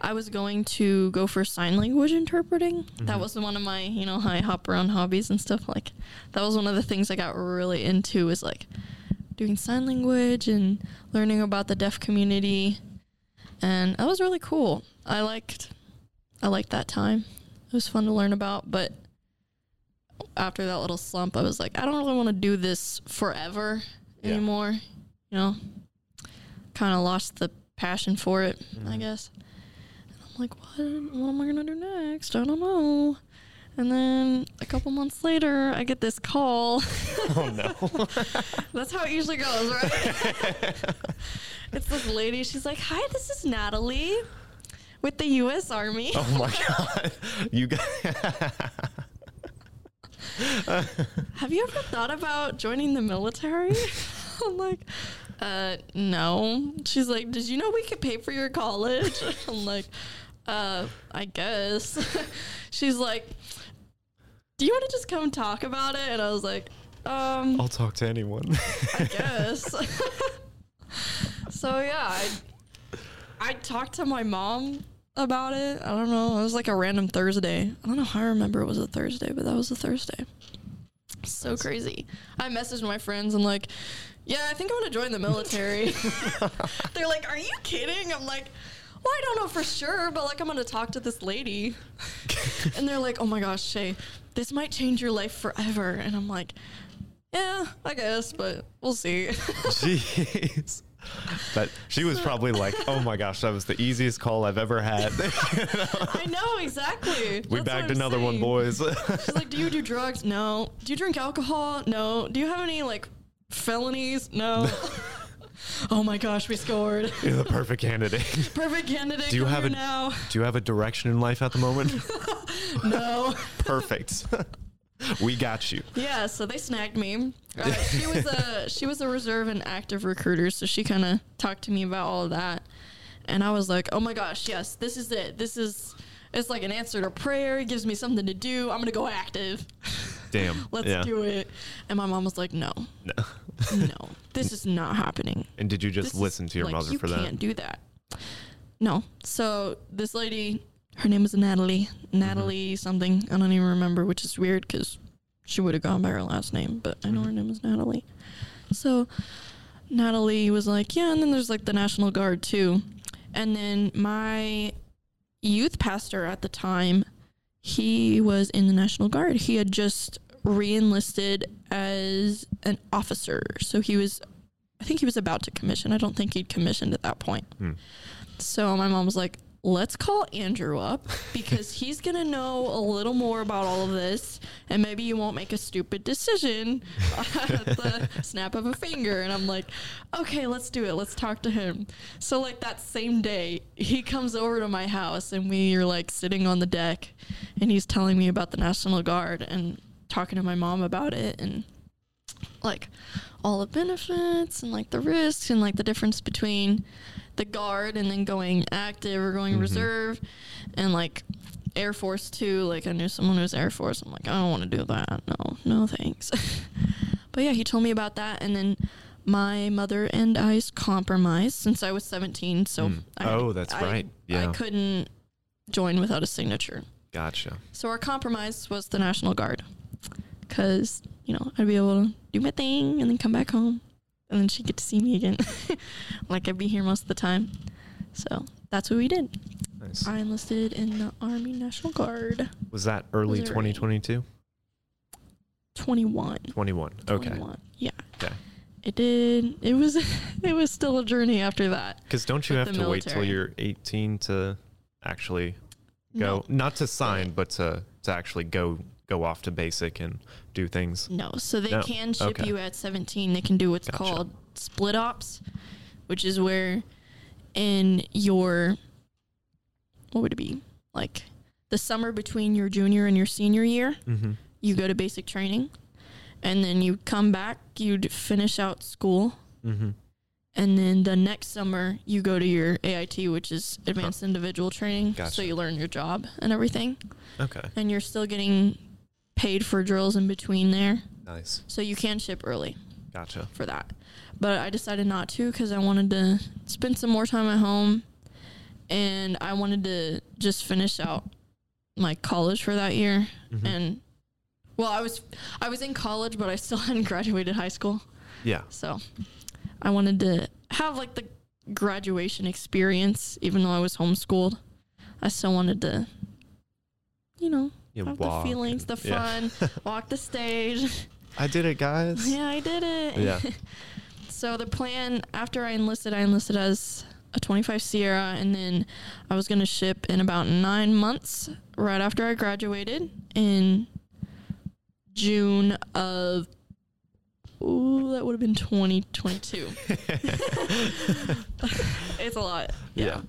I was going to go for sign language interpreting. That Mhm. was one of my, you know, high hop around hobbies and stuff. Like, that was one of the things I got really into was like doing sign language and learning about the deaf community. And that was really cool. I liked, I liked that time. It was fun to learn about. But after that little slump, I was like, I don't really want to do this forever Yeah. anymore. You know, kind of lost the passion for it, I Mhm. guess. Like, what? What am I gonna do next? I don't know. And then a couple months later, I get this call. [LAUGHS] Oh no. [LAUGHS] That's how it usually goes, right? [LAUGHS] it's this lady. She's like, "Hi, this is Natalie with the U.S. Army." oh my god. You got Have you ever thought about joining the military? I'm like, uh, no. She's like, did you know we could pay for your college? I'm like, uh, I guess. [LAUGHS] She's like, do you want to just come talk about it? And I was like, um, I'll talk to anyone. [LAUGHS] I [LAUGHS] guess. so yeah, I I talked to my mom about it. I don't know. It was like a random Thursday. I don't know how I remember it was a Thursday, but that was a Thursday. So Nice. crazy. I messaged my friends. I'm like, yeah, I think I want to join the military. They're like, are you kidding? I'm like, well, I don't know for sure, but like, I'm to talk to this lady. and they're like, oh my gosh, Shay, this might change your life forever. And I'm like, yeah, I guess, but we'll see. [LAUGHS] Jeez. But she was probably like, [LAUGHS] "Oh my gosh, that was the easiest call I've ever had." [LAUGHS] I know exactly. we That's bagged another one, boys. She's like, "Do you do drugs? No. Do you drink alcohol? No. Do you have any like felonies? No." Oh my gosh, we scored. [LAUGHS] You're the perfect candidate. [LAUGHS] Perfect candidate. Do you have a- now? Do you have a direction in life at the moment? [LAUGHS] No. Perfect. we got you. Yeah, so they snagged me. Uh, she was a she was a reserve and active recruiter, so she kind of talked to me about all of that, and I was like, "Oh my gosh, yes, this is it. This is it's like an answer to prayer. It gives me something to do. I'm gonna go active. Damn. Let's yeah. do it." And my mom was like, "No, No. no, this is not happening. And did you just This is- listen to your like, mother you for can't do that." No. So this lady, her name was Natalie. Natalie something. I don't even remember, which is weird because she would have gone by her last name, but I know her Mhm. name was Natalie. So Natalie was like, yeah, and then there's like the National Guard too. And then my youth pastor at the time, he was in the National Guard. He had just re-enlisted as an officer. So he was I think he was about to commission. I don't think he'd commissioned at that point. Hmm. So my mom was like, let's call Andrew up because he's going to know a little more about all of this and maybe you won't make a stupid decision at the snap of a finger. And I'm like, okay, let's do it. Let's talk to him. So, like, that same day, he comes over to my house and we are like sitting on the deck and he's telling me about the National Guard and talking to my mom about it and like all the benefits and like the risks and like the difference between the guard and then going active or going Mhm. reserve and like Air Force too. Like I knew someone who was Air Force. I'm like, I don't want to do that. No, no thanks. [LAUGHS] but yeah, he told me about that and then my mother and I's compromised since I was 17. So Hmm. I, Oh, that's I- right. Yeah. I couldn't join without a signature. Gotcha. So our compromise was the National Guard, because you know I'd be able to do my thing and then come back home, and then she'd get to see me again, [LAUGHS] like I'd be here most of the time. So that's what we did. Nice. I enlisted in the Army National Guard. Was that early Missouri. 2022? 21. 21. Okay. 21. Yeah. Okay. It did. It was. [LAUGHS] it was still a journey after that. Because don't you have to wait till you're 18 to actually go? Not to sign, but to to actually go go off to basic and do things. No, so they No. can ship Okay. you at 17. They can do what's Gotcha. called split ops, which is where in your what would it be? Like the summer between your junior and your senior year, Mm-hmm. you go to basic training and then you come back, you'd finish out school, Mm-hmm. and then the next summer you go to your AIT, which is advanced individual training. So Gotcha. you learn your job and everything, Okay. and you're still getting paid for drills in between there. Nice. So you can ship early Gotcha. for that. But I decided not to because I wanted to spend some more time at home and I wanted to just finish out my college for that year. Mhm. And well, I was I was in college, but I still [LAUGHS] hadn't graduated high school. Yeah. So I wanted to have like the graduation experience, even though I was homeschooled. I still wanted to, you know, You the feelings, the and- yeah. fun, [LAUGHS] walk the stage. I did it, guys. yeah, I did it. Yeah. [LAUGHS] so the plan after I enlisted, I enlisted as a 25 Sierra, and then I was going to ship in about nine months right after I graduated in June of. Ooh, that would have been 2022. [LAUGHS] it's a lot. Yeah.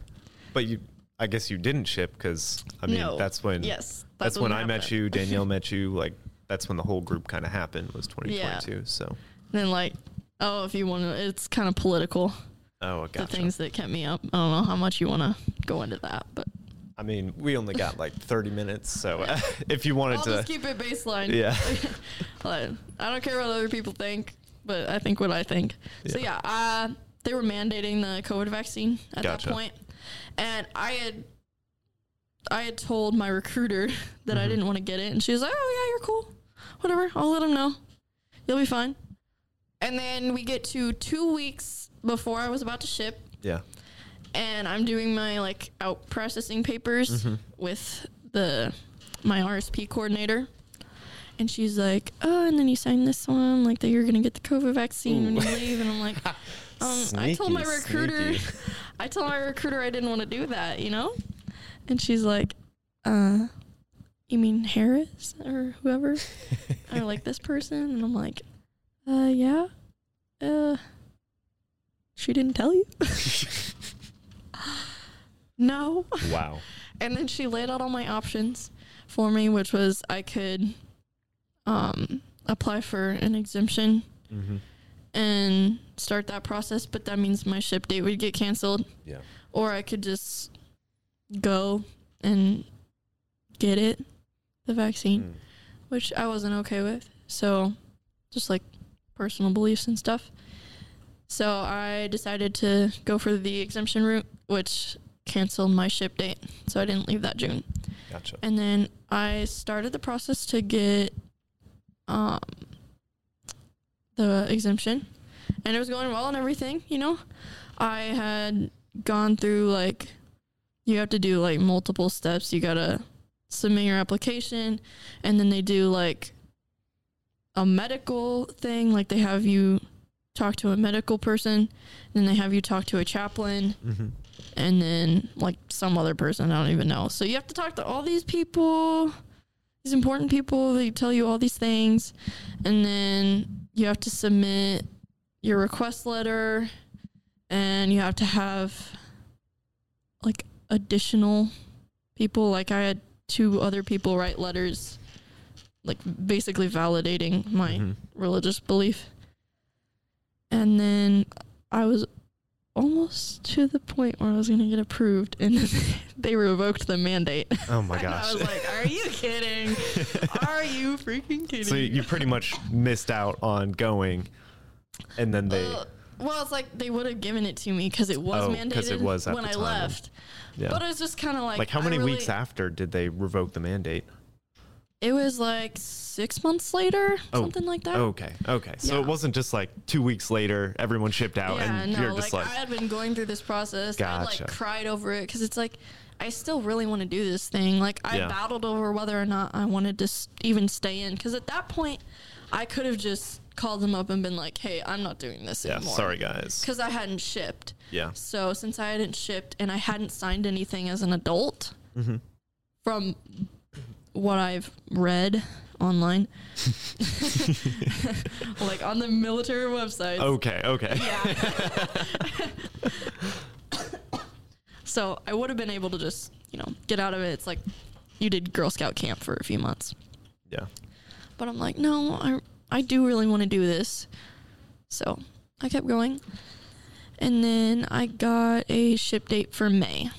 But you, I guess you didn't ship because I mean No. that's when Yes. That's, when, what I met you. [LAUGHS] Danielle met you. Like that's when the whole group kind of happened. Was 2022. So Then, like, oh, if you want to, it's kind of political. oh, gotcha. The things that kept me up. I don't know how much you want to go into that, but I mean, we only got like 30 minutes, so [LAUGHS] if you wanted I'll to, just keep it baseline. yeah, [LAUGHS] Like, I don't care what other people think, but I think what I think. So Yeah. yeah, uh, they were mandating the COVID vaccine at Gotcha. that point, and I had I had told my recruiter [LAUGHS] that I Mhm. didn't want to get it, and she was like, "Oh yeah, you're cool. Whatever. I'll let him know. You'll be fine." And then we get to two weeks before I was about to ship, yeah, and I'm doing my like out processing papers Mhm. with the my RSP coordinator. And she's like, "Oh, and then you sign this one, like that you're gonna get the COVID vaccine when you leave." And I'm like, [LAUGHS] um, I told my recruiter, sneaky. [LAUGHS] I told my recruiter I didn't want to do that, you know. And she's like, "Uh, you mean Harris or whoever, [LAUGHS] or like this person?" And I'm like, "Uh, yeah, uh, she didn't tell you." [LAUGHS] no. wow, And then she laid out all my options for me, which was I could um, apply for an exemption hmm and start that process, but that means my ship date would get canceled. Yeah. Or I could just go and get it, the vaccine, Mm. which I wasn't okay with. So, just like personal beliefs and stuff. So, I decided to go for the exemption route, which canceled my ship date. So, I didn't leave that June. gotcha. And then I started the process to get um, the exemption, and it was going well and everything. You know, I had gone through like you have to do like multiple steps. You gotta submit your application, and then they do like a medical thing. Like they have you talk to a medical person, then they have you talk to a chaplain, hmm and then like some other person I don't even know. So you have to talk to all these people, these important people. They tell you all these things, and then you have to submit your request letter, and you have to have like additional people. Like I had two other people write letters, like basically validating my hmm religious belief. And then I was almost to the point where I was going to get approved, and [LAUGHS] they revoked the mandate. Oh my [LAUGHS] gosh! I was like, "Are you kidding? Are you freaking [LAUGHS] kidding?" so you pretty much missed out on going, and then they, Uh, well, it's like they would have given it to me because it was Oh, mandated it was when I left. Yeah. But it was just kind of like like how many really- weeks after did they revoke the mandate? It was like six months later, Oh, something like that. Okay, okay. So Yeah. it wasn't just like two weeks later, everyone shipped out, yeah, and no, you're just like, I had been going through this process. I Gotcha. like cried over it because it's like I still really want to do this thing. Like I Yeah. battled over whether or not I wanted to even stay in because at that point I could have just called them up and been like, "Hey, I'm not doing this yeah, anymore." sorry guys. Because I hadn't shipped. Yeah. So since I hadn't shipped and I hadn't signed anything as an adult, hmm from what I've read online, [LAUGHS] like on the military website. Okay, okay. Yeah. [LAUGHS] so I would have been able to just, you know, get out of it. It's like you did Girl Scout camp for a few months. Yeah. But I'm like, no, I I do really want to do this. So I kept going. And then I got a ship date for May,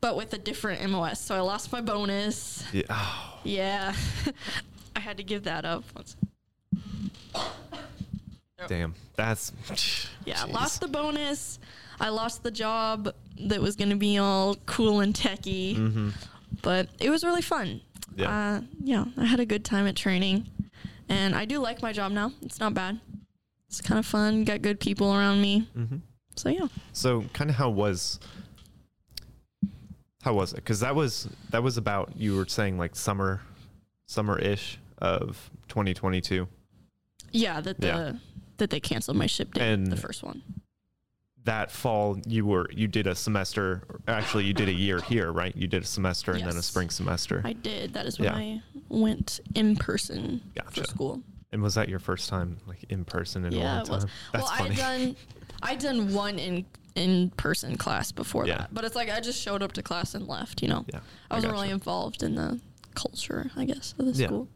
but with a different MOS. So I lost my bonus. Yeah. Oh, Yeah. [LAUGHS] I had to give that up. Damn. That's Yeah, Jeez. lost the bonus. I lost the job that was going to be all cool and techy, Mm-hmm. but it was really fun. Yeah. Uh, yeah, I had a good time at training, and I do like my job now. It's not bad. It's kind of fun. Got good people around me. Mm-hmm. So yeah. So kind of how was how was it? Because that was that was about you were saying like summer summer ish of 2022. Yeah, that the Yeah. that they canceled my ship date, And- the first one. That fall you were you did a semester. Actually, you did a year here, right? You did a semester and then a spring semester. I did. That is when Yeah. I went in person Gotcha. for school. and was that your first time like in person in a yeah, long it time? was. That's well, funny. I done I done one in in person class before Yeah. that, but it's like I just showed up to class and left. You know, yeah, I wasn't gotcha. really involved in the culture, I guess, of the Yeah. school.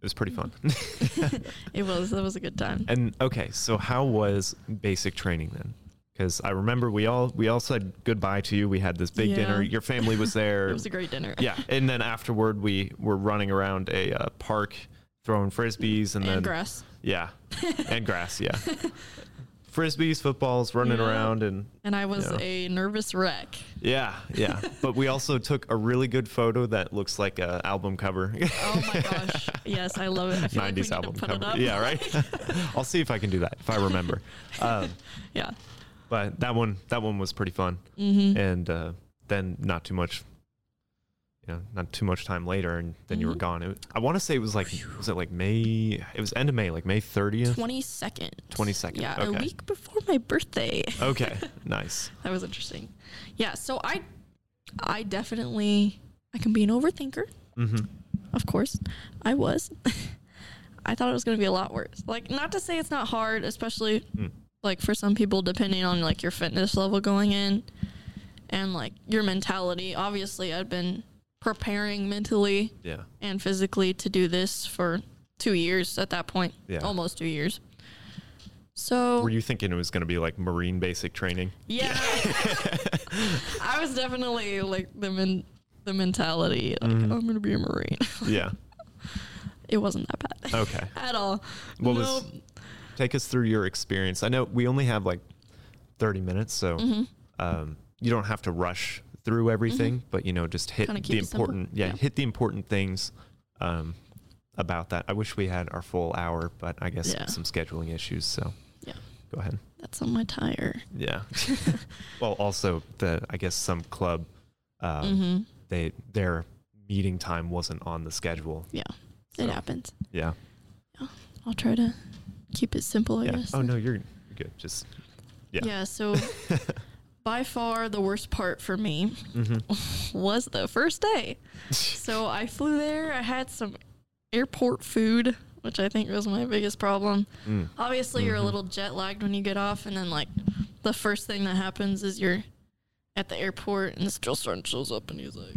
It was pretty fun. [LAUGHS] It was. It was a good time. And okay, so how was basic training then? Because I remember we all we all said goodbye to you. We had this big Yeah. dinner. Your family was there. [LAUGHS] It was a great dinner. yeah, and then afterward we were running around a uh, park throwing frisbees, and, and then grass. yeah, [LAUGHS] and grass. Yeah, frisbees, footballs, running Yeah. around, and And I was Yeah. a nervous wreck. yeah, yeah. [LAUGHS] but we also took a really good photo that looks like a album cover. Oh my gosh. Yes, I love it. I feel like 90s need album cover. Yeah, right. I'll see if I can do that if I remember. Um, yeah. But that one that one was pretty fun Mm-hmm. and uh, then not too much you know not too much time later and then you were Mhm. gone it, i want to say it was like was it like may it was end of may like may 30th Twenty second. 22nd, Yeah, a week before my birthday. okay [LAUGHS] nice that was interesting. Yeah, so I I definitely I can be an overthinker. mm-hmm. Of course. I was. [LAUGHS] I thought it was gonna be a lot worse. Like not to say it's not hard, especially Mm. Like for some people depending on like your fitness level going in and like your mentality. Obviously I'd been preparing mentally yeah and physically to do this for two years at that point. Yeah. Almost two years. So were you thinking it was going to be like marine basic training Yeah. [LAUGHS] I was definitely like the men- the mentality like Mhm. I'm gonna be a marine. yeah [LAUGHS] it wasn't that bad okay [LAUGHS] at all. What no. was- take us through your experience i know we only have like 30 minutes so Mhm. um, you don't have to rush through everything, but you know, just hit the important, yeah, Yeah. hit the important things um, about that. I wish we had our full hour, but I guess Yeah. some scheduling issues. So Yeah. go ahead. That's on my tire. Yeah. [LAUGHS] well, also the I guess some club, um, mm-hmm. they their meeting time wasn't on the schedule. Yeah. So, It happens. Yeah. I'll try to keep it simple. I Yeah. guess. Oh no, you're, you're good. Just yeah. Yeah. So [LAUGHS] by far the worst part for me hmm [LAUGHS] was the first day. [LAUGHS] So I flew there. I had some airport food, which I think was my biggest problem. Mm. Obviously, you're a Mhm. little jet lagged when you get off, and then like the first thing that happens is you're at the airport, and this drill sergeant shows up, and he's like,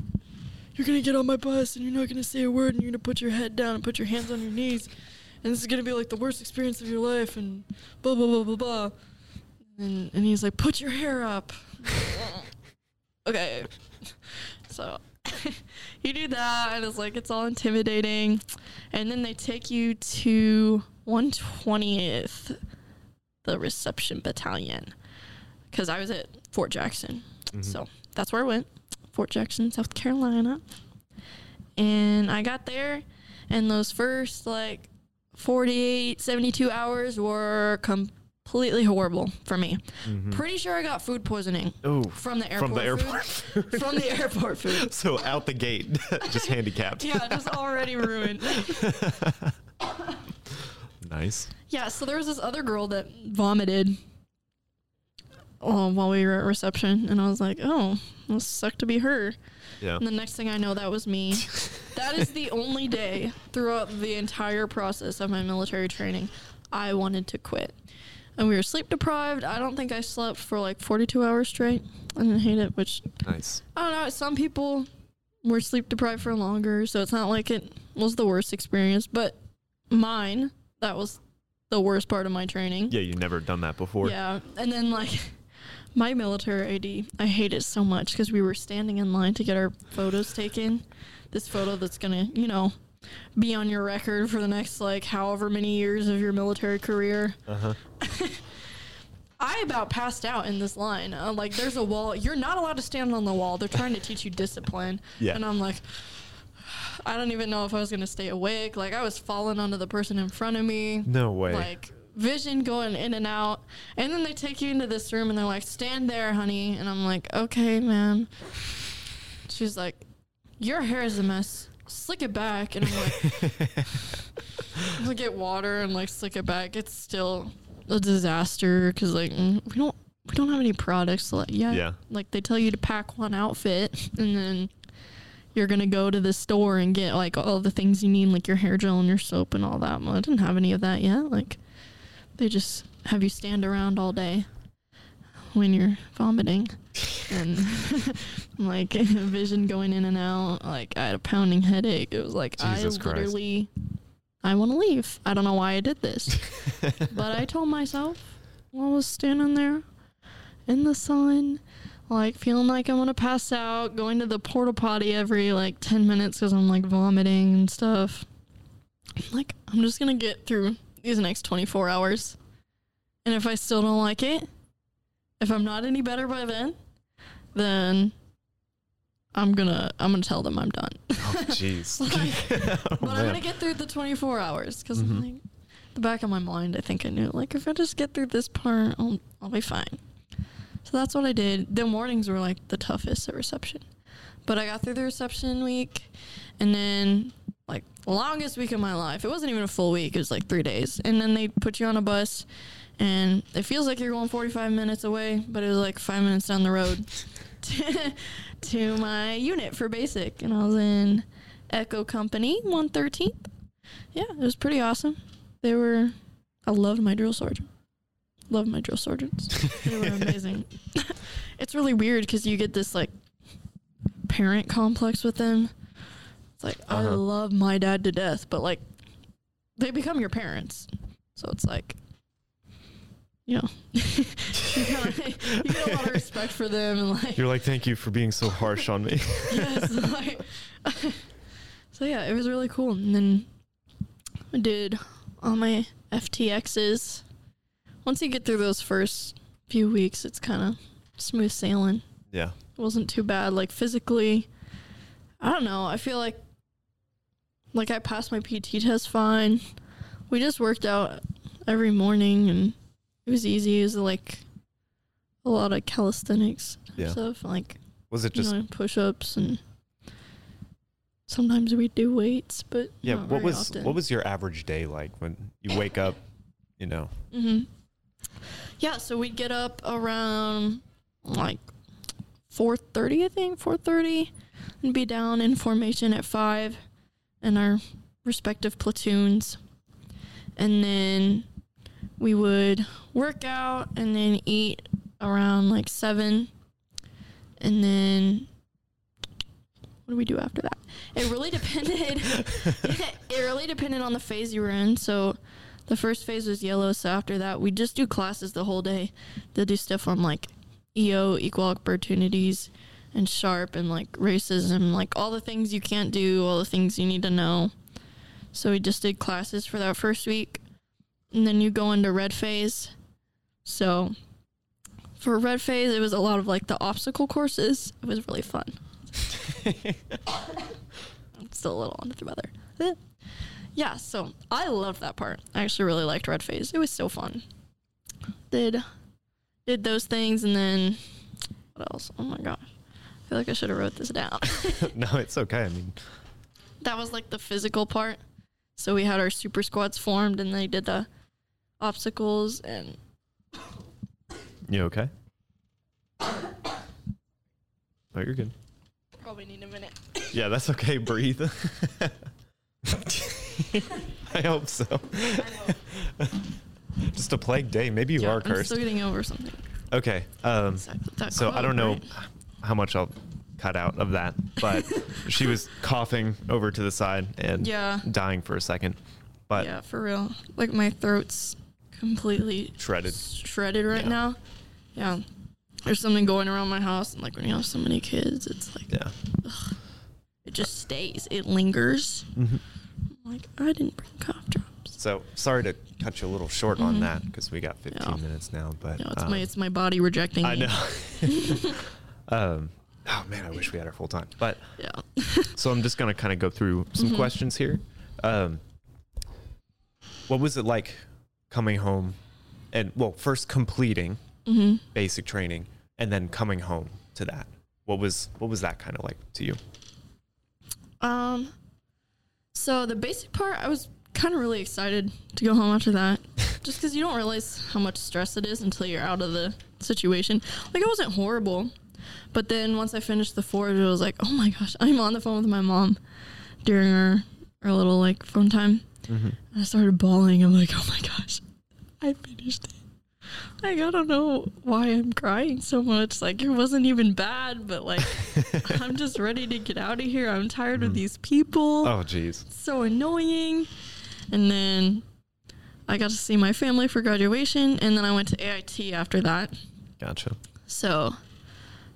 "You're gonna get on my bus, and you're not gonna say a word, and you're gonna put your head down and put your hands on your knees, and this is gonna be like the worst experience of your life, and blah blah blah blah blah." And and he's like, "Put your hair up." [LAUGHS] okay, so. [LAUGHS] you do that and it's like it's all intimidating and then they take you to 120th the reception battalion because i was at fort jackson Mhm. so that's where i went fort jackson south carolina and i got there and those first like 48 72 hours were completely horrible for me Mhm. pretty sure i got food poisoning Ooh, from the airport from the food. airport. [LAUGHS] from the airport food [LAUGHS] so out the gate, [LAUGHS] just handicapped. yeah just already ruined nice. Yeah, so there was this other girl that vomited oh, while we were at reception, and I was like, oh, this sucked to be her. Yeah. And the next thing I know, that was me. [LAUGHS] that is the only day throughout the entire process of my military training I wanted to quit. And we were sleep deprived. I don't think I slept for like 42 hours straight. I didn't hate it, which Nice. I don't know. Some people were sleep deprived for longer, so it's not like it was the worst experience. But mine, that was the worst part of my training. Yeah, you never done that before. Yeah, and then like my military ID, I hate it so much because we were standing in line to get our photos taken. This photo that's gonna, you know, be on your record for the next like however many years of your military career. Uh huh. [LAUGHS] I about passed out in this line. Uh, like, there's a wall. You're not allowed to stand on the wall. They're trying to teach you discipline. Yeah. And I'm like, [SIGHS] I don't even know if I was gonna stay awake. Like, I was falling onto the person in front of me. No way. Like vision going in and out. And then they take you into this room and they're like, "Stand there, honey." And I'm like, "Okay, ma'am." She's like, "Your hair is a mess. Slick it back." And I'm like, [LAUGHS] I get water and like slick it back. It's still a disaster because like mm, we don't we don't have any products like yet. Yeah. Like they tell you to pack one outfit and then you're gonna go to the store and get like all the things you need, like your hair gel and your soap and all that. Well, I didn't have any of that yet. Like they just have you stand around all day when you're vomiting and [LAUGHS] like [LAUGHS] vision going in and out. Like I had a pounding headache. It was like Jesus I Christ. literally I want to leave. I don't know why I did this, [LAUGHS] but I told myself while I was standing there in the sun, like feeling like I'm gonna pass out, going to the porta potty every like 10 minutes because I'm like vomiting and stuff. Like, I'm just gonna get through these next 24 hours. And if I still don't like it, if I'm not any better by then, then I'm gonna I'm gonna tell them I'm done. oh, jeez. [LAUGHS] Like, [LAUGHS] Oh, but I'm gonna get through the 24 hours because Mhm. like the back of my mind, I think I knew like if I just get through this part, I'll I'll be fine. So that's what I did. The mornings were like the toughest at reception, but I got through the reception week, and then longest week of my life. It wasn't even a full week. It was like three days, and then they put you on a bus. And it feels like you're going 45 minutes away, but it was like five minutes down the road [LAUGHS] to, to my unit for basic. And I was in Echo Company, 113th. Yeah, it was pretty awesome. They were, I loved my drill sergeant. Loved my drill sergeants. They were amazing. [LAUGHS] it's really weird because you get this like parent complex with them. It's like, I Uh-huh. love my dad to death, but like, they become your parents. So it's like, you know, [LAUGHS] you, kinda, you get a lot of respect for them and like, You're like, thank you for being so harsh on me. [LAUGHS] yes. Like, [LAUGHS] so yeah, it was really cool. And then I did all my FTXs. Once you get through those first few weeks, it's kind of smooth sailing. yeah. It wasn't too bad. Like physically, I don't know. I feel like like I passed my PT test fine. We just worked out every morning and it was easy. It was like a lot of calisthenics Yeah. stuff, like Was it you just know, push ups and sometimes we do weights, but yeah? What was often. what was your average day like when you wake up? You know. hmm Yeah, so we'd get up around like four thirty, I think, four thirty, and be down in formation at five, in our respective platoons, and then we would work out and then eat around like seven, and then what do we do after that? It really depended. [LAUGHS] it really depended on the phase you were in. So the first phase was yellow. So after that, we just do classes the whole day. They'll do stuff on like EO, equal opportunities, and SHARP, and like racism, like all the things you can't do, all the things you need to know. So we just did classes for that first week, and then you go into red phase. So for red phase, it was a lot of like the obstacle courses. It was really fun. [LAUGHS] I'm still a little under the weather. Yeah, so I loved that part. I actually really liked Red Phase. It was so fun. Did did those things and then what else? Oh my gosh. I feel like I should have wrote this down. [LAUGHS] [LAUGHS] no, it's okay. I mean, that was like the physical part. So we had our super squads formed and they did the obstacles and you okay? Oh, you're good. probably need a minute. [LAUGHS] Yeah, that's okay. Breathe. I hope so. Just a plague day. Maybe you Yeah, are I'm cursed. still getting over something. Okay. Um, so I don't know right? How much I'll cut out of that, but [LAUGHS] she was coughing over to the side and Yeah. dying for a second, but yeah, for real. Like my throat's completely shredded. shredded right Yeah. now. Yeah. There's something going around my house, and like when you have so many kids, it's like Yeah. it just stays. It lingers. Mhm. I'm like I didn't bring cough drops. So sorry to cut you a little short on Mhm. that because we got 15 Yeah. minutes now. But No, it's um, my it's my body rejecting I know. [LAUGHS] [LAUGHS] um, oh man, I wish we had our full time. But Yeah. [LAUGHS] so I'm just gonna kind of go through some Mhm. questions here. Um, what was it like coming home, and well, first completing hmm basic training and then coming home to that? What was what was that kind of like to you? Um. So the basic part, I was kind of really excited to go home after that, [LAUGHS] just because you don't realize how much stress it is until you're out of the situation. Like it wasn't horrible, but then once I finished the forge, it was like, oh my gosh, I'm on the phone with my mom during our our little like phone time. Mm-hmm. And I started bawling. I'm like, oh my gosh, I finished it. Like, I don't know why I'm crying so much. Like, it wasn't even bad, but like, [LAUGHS] I'm just ready to get out of here. I'm tired of Mm. these people. Oh jeez. So annoying. And then I got to see my family for graduation. And then I went to AIT after that. Gotcha. So,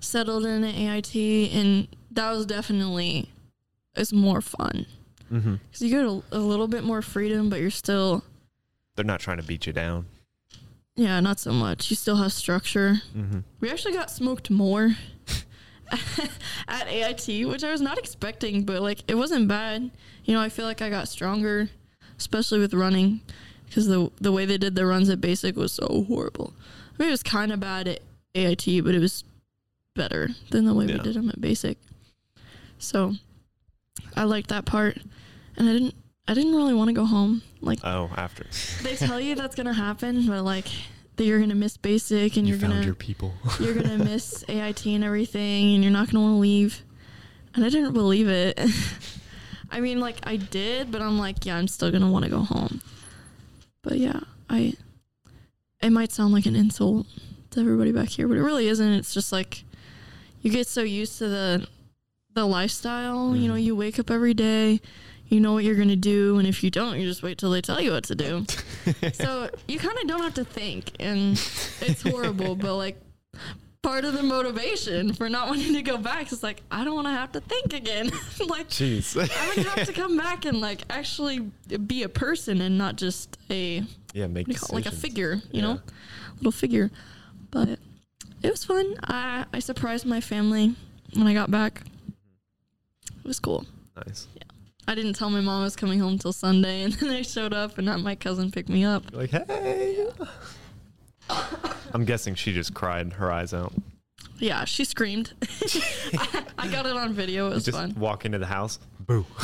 settled in at AIT. And that was definitely, it's more fun. Mm-hmm. Because you get a, a little bit more freedom, but you're still They're not trying to beat you down. Yeah, not so much. You still have structure. Mm-hmm. We actually got smoked more [LAUGHS] at AIT, which I was not expecting, but like it wasn't bad. You know, I feel like I got stronger, especially with running, because the the way they did the runs at basic was so horrible. I mean, it was kind of bad at AIT, but it was better than the way Yeah. we did them at basic. So I liked that part, and I didn't. I didn't really want to go home. Like Oh, after they tell you that's gonna happen, but like that you're gonna miss basic and you you're gonna your people. [LAUGHS] you're gonna miss AIT and everything, and you're not gonna want to leave. And I didn't believe it. [LAUGHS] I mean, like I did, but I'm like, yeah, I'm still gonna want to go home. But yeah, I. It might sound like an insult to everybody back here, but it really isn't. It's just like you get so used to the the lifestyle. You know, Mhm. you wake up every day. You know what you're gonna do, and if you don't, you just wait till they tell you what to do [LAUGHS] so you kind of don't have to think and it's horrible but like part of the motivation for not wanting to go back is like i don't want to have to think again [LAUGHS] like Jeez. i'm gonna have to come back and like actually be a person and not just a yeah, make what do you call like a figure you Yeah. know little figure but it was fun i i surprised my family when i got back it was cool Nice. Yeah. I didn't tell my mom I was coming home till Sunday, [LAUGHS] and then I showed up, and my cousin picked me up. You're like, hey. I'm guessing she just cried her eyes out. Yeah, she screamed. [LAUGHS] I, I got it on video. It was just fun. walk into the house, boo. [LAUGHS]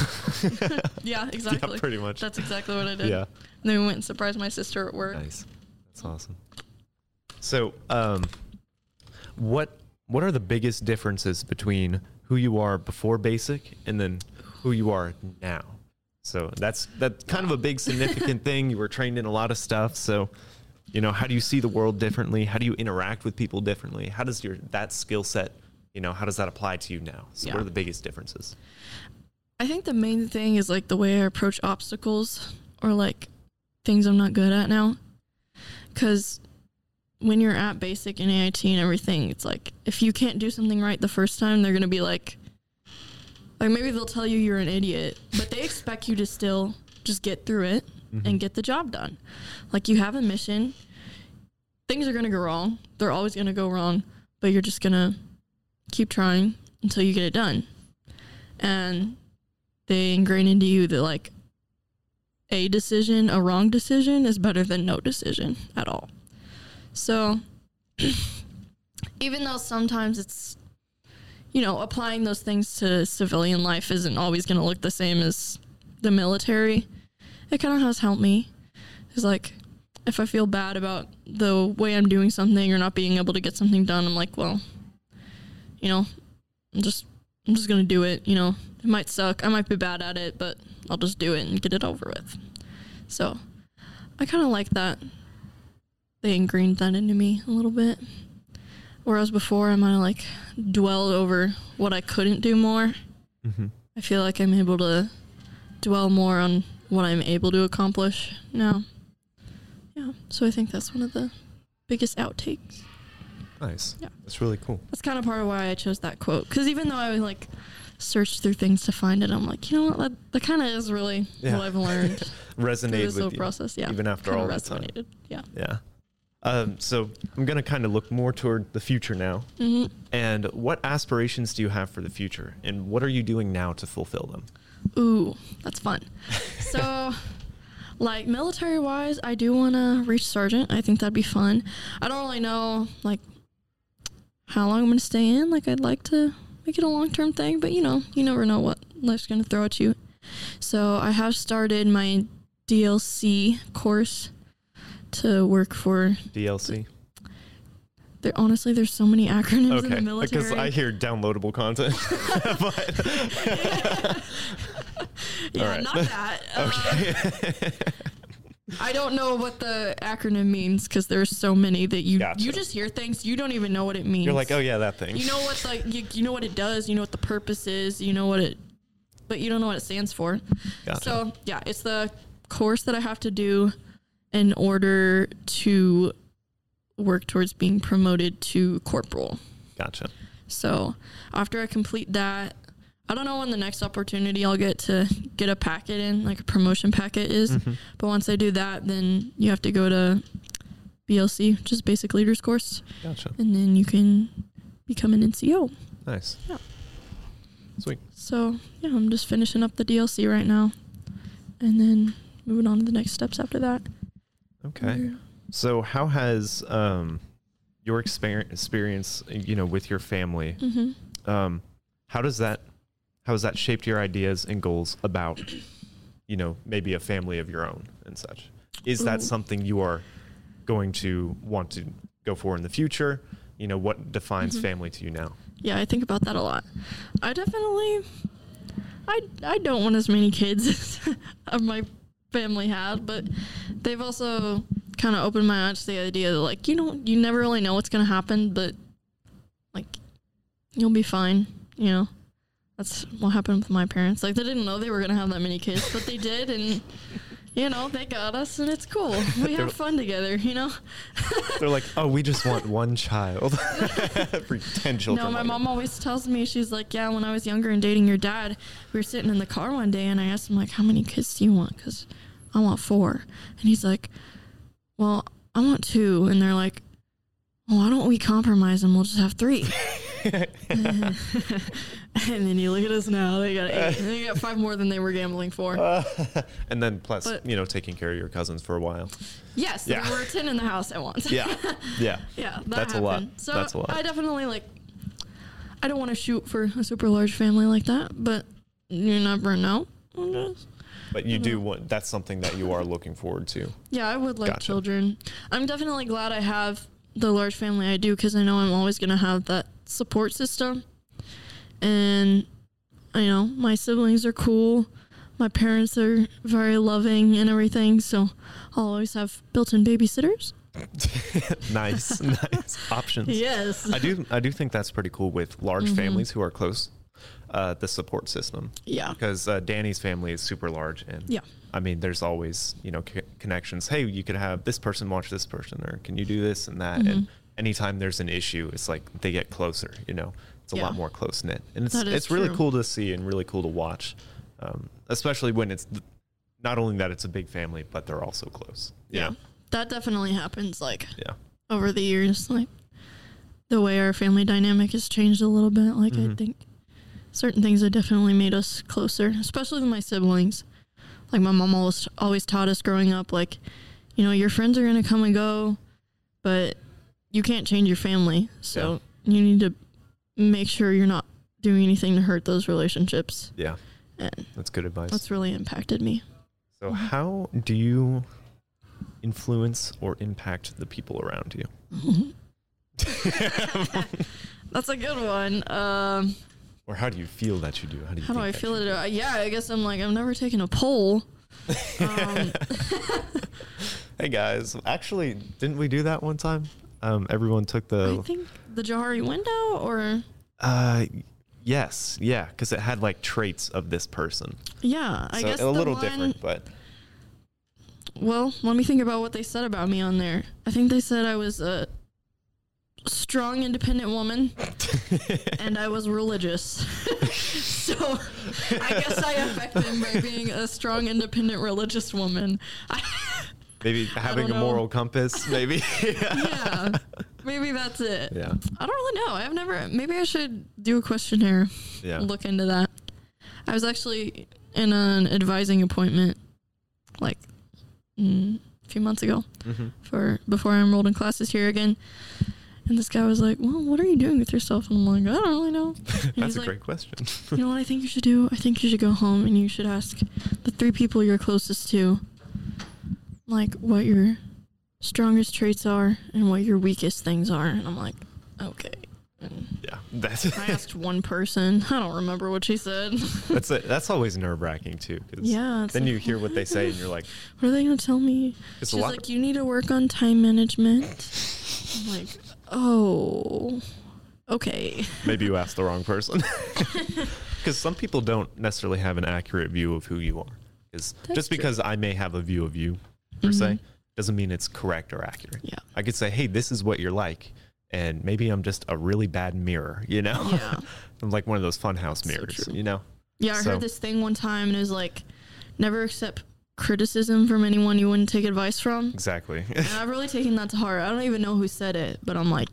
Yeah, exactly. Yeah, pretty much. That's exactly what I did. yeah. And then we went and surprised my sister at work. Nice. That's awesome. So, um, what what are the biggest differences between who you are before basic and then who you are now? So that's that's kind of a big significant [LAUGHS] thing. You were trained in a lot of stuff. So, you know, how do you see the world differently? How do you interact with people differently? How does your that skill set, you know, how does that apply to you now? So, what are the biggest differences? I think the main thing is like the way I approach obstacles or like things I'm not good at now. Because when you're at basic and AIT and everything, it's like if you can't do something right the first time, they're gonna be like, like maybe they'll tell you you're an idiot, but they expect you to still just get through it and mm-hmm. get the job done. Like you have a mission. Things are gonna go wrong. They're always gonna go wrong, but you're just gonna keep trying until you get it done. And they ingrain into you that like a decision, a wrong decision is better than no decision at all. So [CLEARS THROAT] even though sometimes it's you know, applying those things to civilian life isn't always going to look the same as the military. It kind of has helped me. It's like if I feel bad about the way I'm doing something or not being able to get something done, I'm like, well, you know, I'm just I'm just gonna do it. You know, it might suck. I might be bad at it, but I'll just do it and get it over with. So I kind of like that. They ingrained that into me a little bit. Whereas before, I might have like dwelled over what I couldn't do more. Mm-hmm. I feel like I'm able to dwell more on what I'm able to accomplish now. Yeah, so I think that's one of the biggest outtakes. Nice. Yeah. That's really cool. That's kind of part of why I chose that quote. Because even though I was like searched through things to find it. I'm like, you know what? That, that kind of is really Yeah. what I've learned [LAUGHS] through Resonate this whole you, process. Yeah, even after kinda all that time. Yeah. Yeah. Um, so I'm gonna kind of look more toward the future now. hmm And what aspirations do you have for the future? And what are you doing now to fulfill them? Ooh, that's fun. [LAUGHS] so, like military wise, I do want to reach sergeant. I think that'd be fun. I don't really know like how long I'm gonna stay in. Like, I'd like to make it a long term thing, but you know, you never know what life's gonna throw at you. So, I have started my DLC course to work for. DLC. There, honestly, there's so many acronyms in the Okay, military. because I hear downloadable content. [LAUGHS] but, [LAUGHS] yeah, Alright. not that. Uh, [LAUGHS] okay. I don't know what the acronym means because there's so many that you Gotcha. you just hear things you don't even know what it means. You're like, oh yeah, that thing. you know what the you, you know what it does. You know what the purpose is. You know what it, but you don't know what it stands for. Gotcha. So yeah, it's the course that I have to do in order to work towards being promoted to corporal. Gotcha. So after I complete that, I don't know when the next opportunity I'll get to get a packet in, like a promotion packet is. Mhm. But once I do that, then you have to go to BLC, which is basic leaders course, Gotcha. and then you can become an NCO. Nice. Yeah. Sweet. So yeah, I'm just finishing up the DLC right now, and then moving on to the next steps after that. Okay. So how has um your experience experience you know with your family Mm-hmm. um how does that how has that shaped your ideas and goals about you know maybe a family of your own and such is that Ooh. something you are going to want to go for in the future you know what defines Mhm. family to you now Yeah, I think about that a lot. I definitely, I I don't want as many kids [LAUGHS] as my family had, but they've also kind of opened my eyes to the idea that like you know you never really know what's gonna happen, but like you'll be fine. You know, that's what happened with my parents. Like they didn't know they were gonna have that many kids, but they did, and you know they got us, and it's cool. We have fun together. You know. [LAUGHS] they're like oh we just want one child [LAUGHS] for 10 children No, my later. mom always tells me she's like, yeah. When I was younger and dating your dad, we were sitting in the car one day, and I asked him like, how many kids do you want? Because I want four, and he's like, well, I want two, and they're like, well, why don't we compromise and we'll just have three? [LAUGHS] [LAUGHS] and then you look at us now; they got eight. And they got five more than they were gambling for. [LAUGHS] and then plus But- you know taking care of your cousins for a while yes, yeah. there were ten in the house at once. yeah yeah Yeah, that That's a lot. So That's a lot. I definitely like. I don't want to shoot for a super large family like that, but you never know. I guess. But you do want that's something that you are looking forward to Yeah, I would like Gotcha. children. I'm definitely glad I have the large family I do because I know I'm always gonna have that support system, and I know my siblings are cool. My parents are very loving and everything, so I'll always have built-in babysitters. [LAUGHS] nice [LAUGHS] nice options Yes. I do I do think that's pretty cool with large Mhm. families who are close. Uh, the support system Yeah. because uh, Danny's family is super large and Yeah. I mean there's always you know c- connections. Hey, you could have this person watch this person, or can you do this and that? And Mhm. anytime there's an issue, it's like they get closer. You know, it's a Yeah. lot more close knit, and it's it's really cool to see and really cool to watch, um, especially when it's th- not only that it's a big family, but they're also close. Yeah. know? That definitely happens. Like yeah. over the years, like the way our family dynamic has changed a little bit. Like I Mhm. think certain things have definitely made us closer, especially with my siblings. Like my mom always always taught us growing up, like you know, your friends are gonna come and go, but you can't change your family. So you need to make sure you're not doing anything to hurt those relationships. Yeah, And that's good advice. that's really impacted me. So, how do you influence or impact the people around you? [LAUGHS] [LAUGHS] That's a good one. Um, or how do you feel that you do? How do you? How do I feel you it? Uh, yeah, I guess I'm like I've never taken a poll. [LAUGHS] Um. [LAUGHS] Hey guys, actually, didn't we do that one time? Um, everyone took the. I think the Johari window, or Uh, yes, yeah, because it had like traits of this person. yeah, I so guess a the little one- different, but Well, let me think about what they said about me on there. I think they said I was a strong, independent woman, [LAUGHS] and I was religious. [LAUGHS] so I guess I affect him by being a strong, independent, religious woman. [LAUGHS] I, Maybe having a moral compass, maybe. yeah, maybe that's it. yeah. I don't really know. I've never. Maybe I should do a questionnaire. Yeah. Look into that. I was actually in an advising appointment, like mm, a few months ago, hmm for before I enrolled in classes here again. And this guy was like, "Well, what are you doing with yourself?" And I'm like, "I don't really know." [LAUGHS] That's a like, great question. You know what I think you should do? I think you should go home and you should ask the three people you're closest to, like what your strongest traits are and what your weakest things are. And I'm like, okay. And yeah. That's it. I asked one person. I don't remember what she said. [LAUGHS] that's a, that's always nerve wracking too. 'cause yeah. Then like, you hear what they say and you're [LAUGHS] like, What are they gonna tell me? it's a She's lot. like, you need to work on time management. I'm like, oh, okay. Maybe you [LAUGHS] asked the wrong person. [LAUGHS] Because some people don't necessarily have an accurate view of who you are. Because just true. because I may have a view of you per se Mhm. doesn't mean it's correct or accurate. Yeah. I could say, hey, this is what you're like. And maybe I'm just a really bad mirror, you know? Yeah. [LAUGHS] I'm like one of those funhouse mirrors, true. you know? Yeah, I So- heard this thing one time and it was like, never accept criticism from anyone you wouldn't take advice from. Exactly. And I've [LAUGHS] really taken that to heart. I don't even know who said it, but I'm like,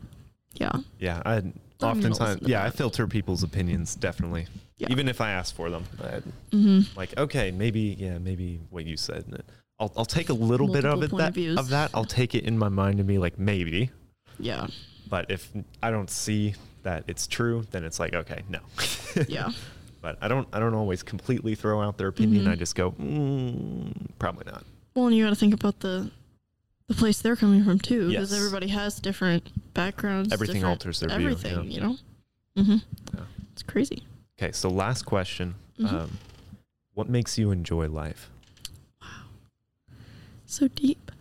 yeah, yeah. I oftentimes, to yeah, I filter people's opinions definitely. Yeah. Even if I ask for them. I, hmm like okay maybe yeah maybe what you said i'll, I'll take a little bit of it that of of that i'll take it in my mind and be like maybe yeah, but if i don't see that it's true then it's like okay no [LAUGHS] yeah, but i don't i don't always completely throw out their opinion Mhm. i just go mm, probably not Well, and you got to think about the the place they're coming from too, because Yes. everybody has different backgrounds. Everything different alters their view, everything. yeah. You know, Mm-hmm. Yeah. it's crazy. okay so last question Mhm. um, what makes you enjoy life Wow, So deep.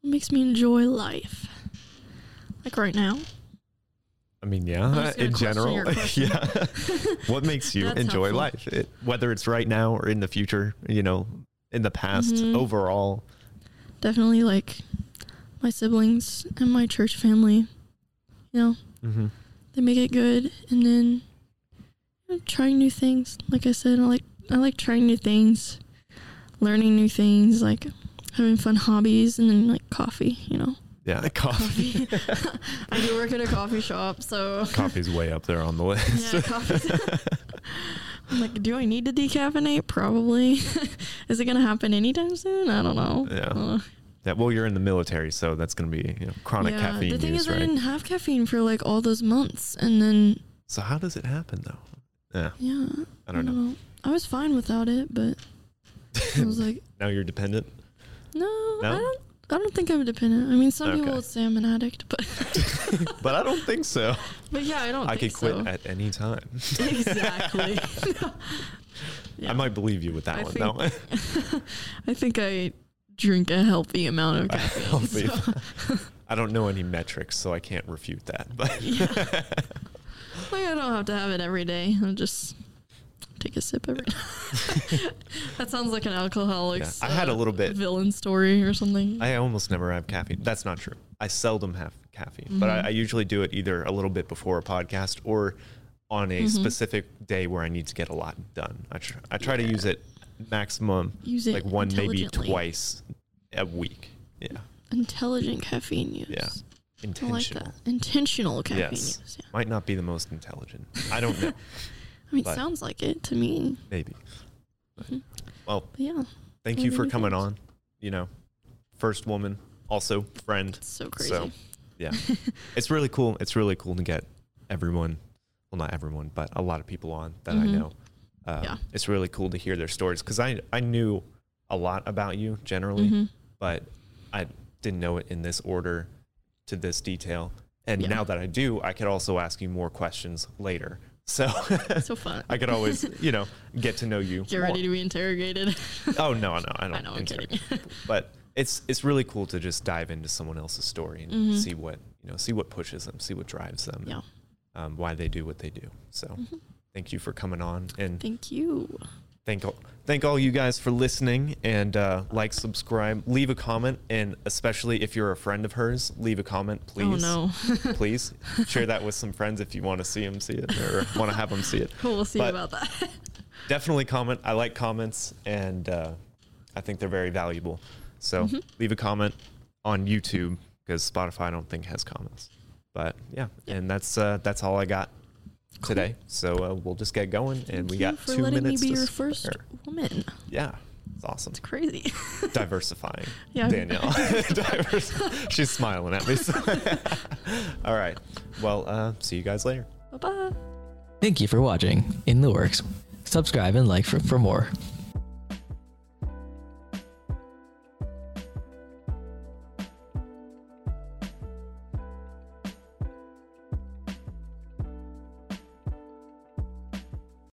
What makes me enjoy life? Like right now. I mean yeah in general [LAUGHS] yeah what makes you [LAUGHS] That's enjoy helpful. life it, whether it's right now or in the future you know in the past Mhm. overall Definitely like my siblings and my church family. You know, mm-hmm. they make it good and then you know, trying new things like i said i like i like trying new things learning new things like having fun hobbies and then like coffee you know Yeah, coffee. coffee [LAUGHS] i do work at a coffee shop so Coffee's way up there on the list. yeah coffee [LAUGHS] i'm like do i need to decaffeinate probably [LAUGHS] is it gonna happen anytime soon i don't know Yeah. Uh, yeah, well, you're in the military, so that's going to be you know, chronic yeah, caffeine the thing use, is i right? didn't have caffeine for like all those months and then So how does it happen, though? Yeah, yeah I don't know. i was fine without it but i was like now you're dependent. No, No? I don't. I don't think I'm dependent. I mean, some people would say I'm an addict, but [LAUGHS] but I don't think so. but yeah, I don't. I could quit so. at any time. exactly. [LAUGHS] [LAUGHS] Yeah. I might believe you with that I one, think- though. I think I drink a healthy amount of caffeine. so- I don't know any metrics, so I can't refute that. But Yeah. like I don't have to have it every day. I'm just take a sip every day. [LAUGHS] that sounds like an alcoholic. Yeah, I had a little bit- villain story or something. I almost never have caffeine. That's not true. I seldom have caffeine, but Mhm. I, I usually do it either a little bit before a podcast or on a Mhm. specific day where I need to get a lot done. I try, I try to use it maximum Use it like one, maybe twice a week. Yeah, Intelligent caffeine use. Yeah. I like intentional. that. Intentional caffeine Yes. use. Yeah. Might not be the most intelligent. I don't know. [LAUGHS] I mean, But- sounds like it to me. maybe. Mhm. well, yeah, thank you for coming on. You know, first woman, also friend. it's so crazy. So, yeah, [LAUGHS] it's really cool. It's really cool to get everyone, well, not everyone, but a lot of people on that I Mhm. know. Um, Yeah. It's really cool to hear their stories because I, I knew a lot about you generally, Mhm. but I didn't know it in this order to this detail. And Yeah. now that I do, I could also ask you more questions later. So So fun. [LAUGHS] I could always, you know, get to know you. Get more. ready to be interrogated. [LAUGHS] Oh no, no, I don't. I know, I'm kidding. But it's it's really cool to just dive into someone else's story and Mhm. see what you know, see what pushes them, see what drives them, Yeah. um, why they do what they do. So, Mhm. thank you for coming on, and Thank you. Thank all, thank all you guys for listening and uh, like, subscribe, leave a comment, and especially if you're a friend of hers, leave a comment, please. Oh no. [LAUGHS] please share that with some friends if you want to see them see it or want to have them see it. [LAUGHS] we'll see But- about that. [LAUGHS] Definitely comment. I like comments, and uh, I think they're very valuable. So Mm-hmm. leave a comment on YouTube because Spotify I don't think has comments. But yeah, and that's uh, that's all I got today. So uh, we'll just get going, and Thank we you got for two letting minutes me be to your first spare. woman. Yeah, it's awesome. It's crazy. [LAUGHS] Diversifying. Yeah. Danielle. [LAUGHS] Divers- She's smiling at me. so- [LAUGHS] all right. Well, uh, see you guys later. bye bye. Thank you for watching In the Works. Subscribe and like for, for more.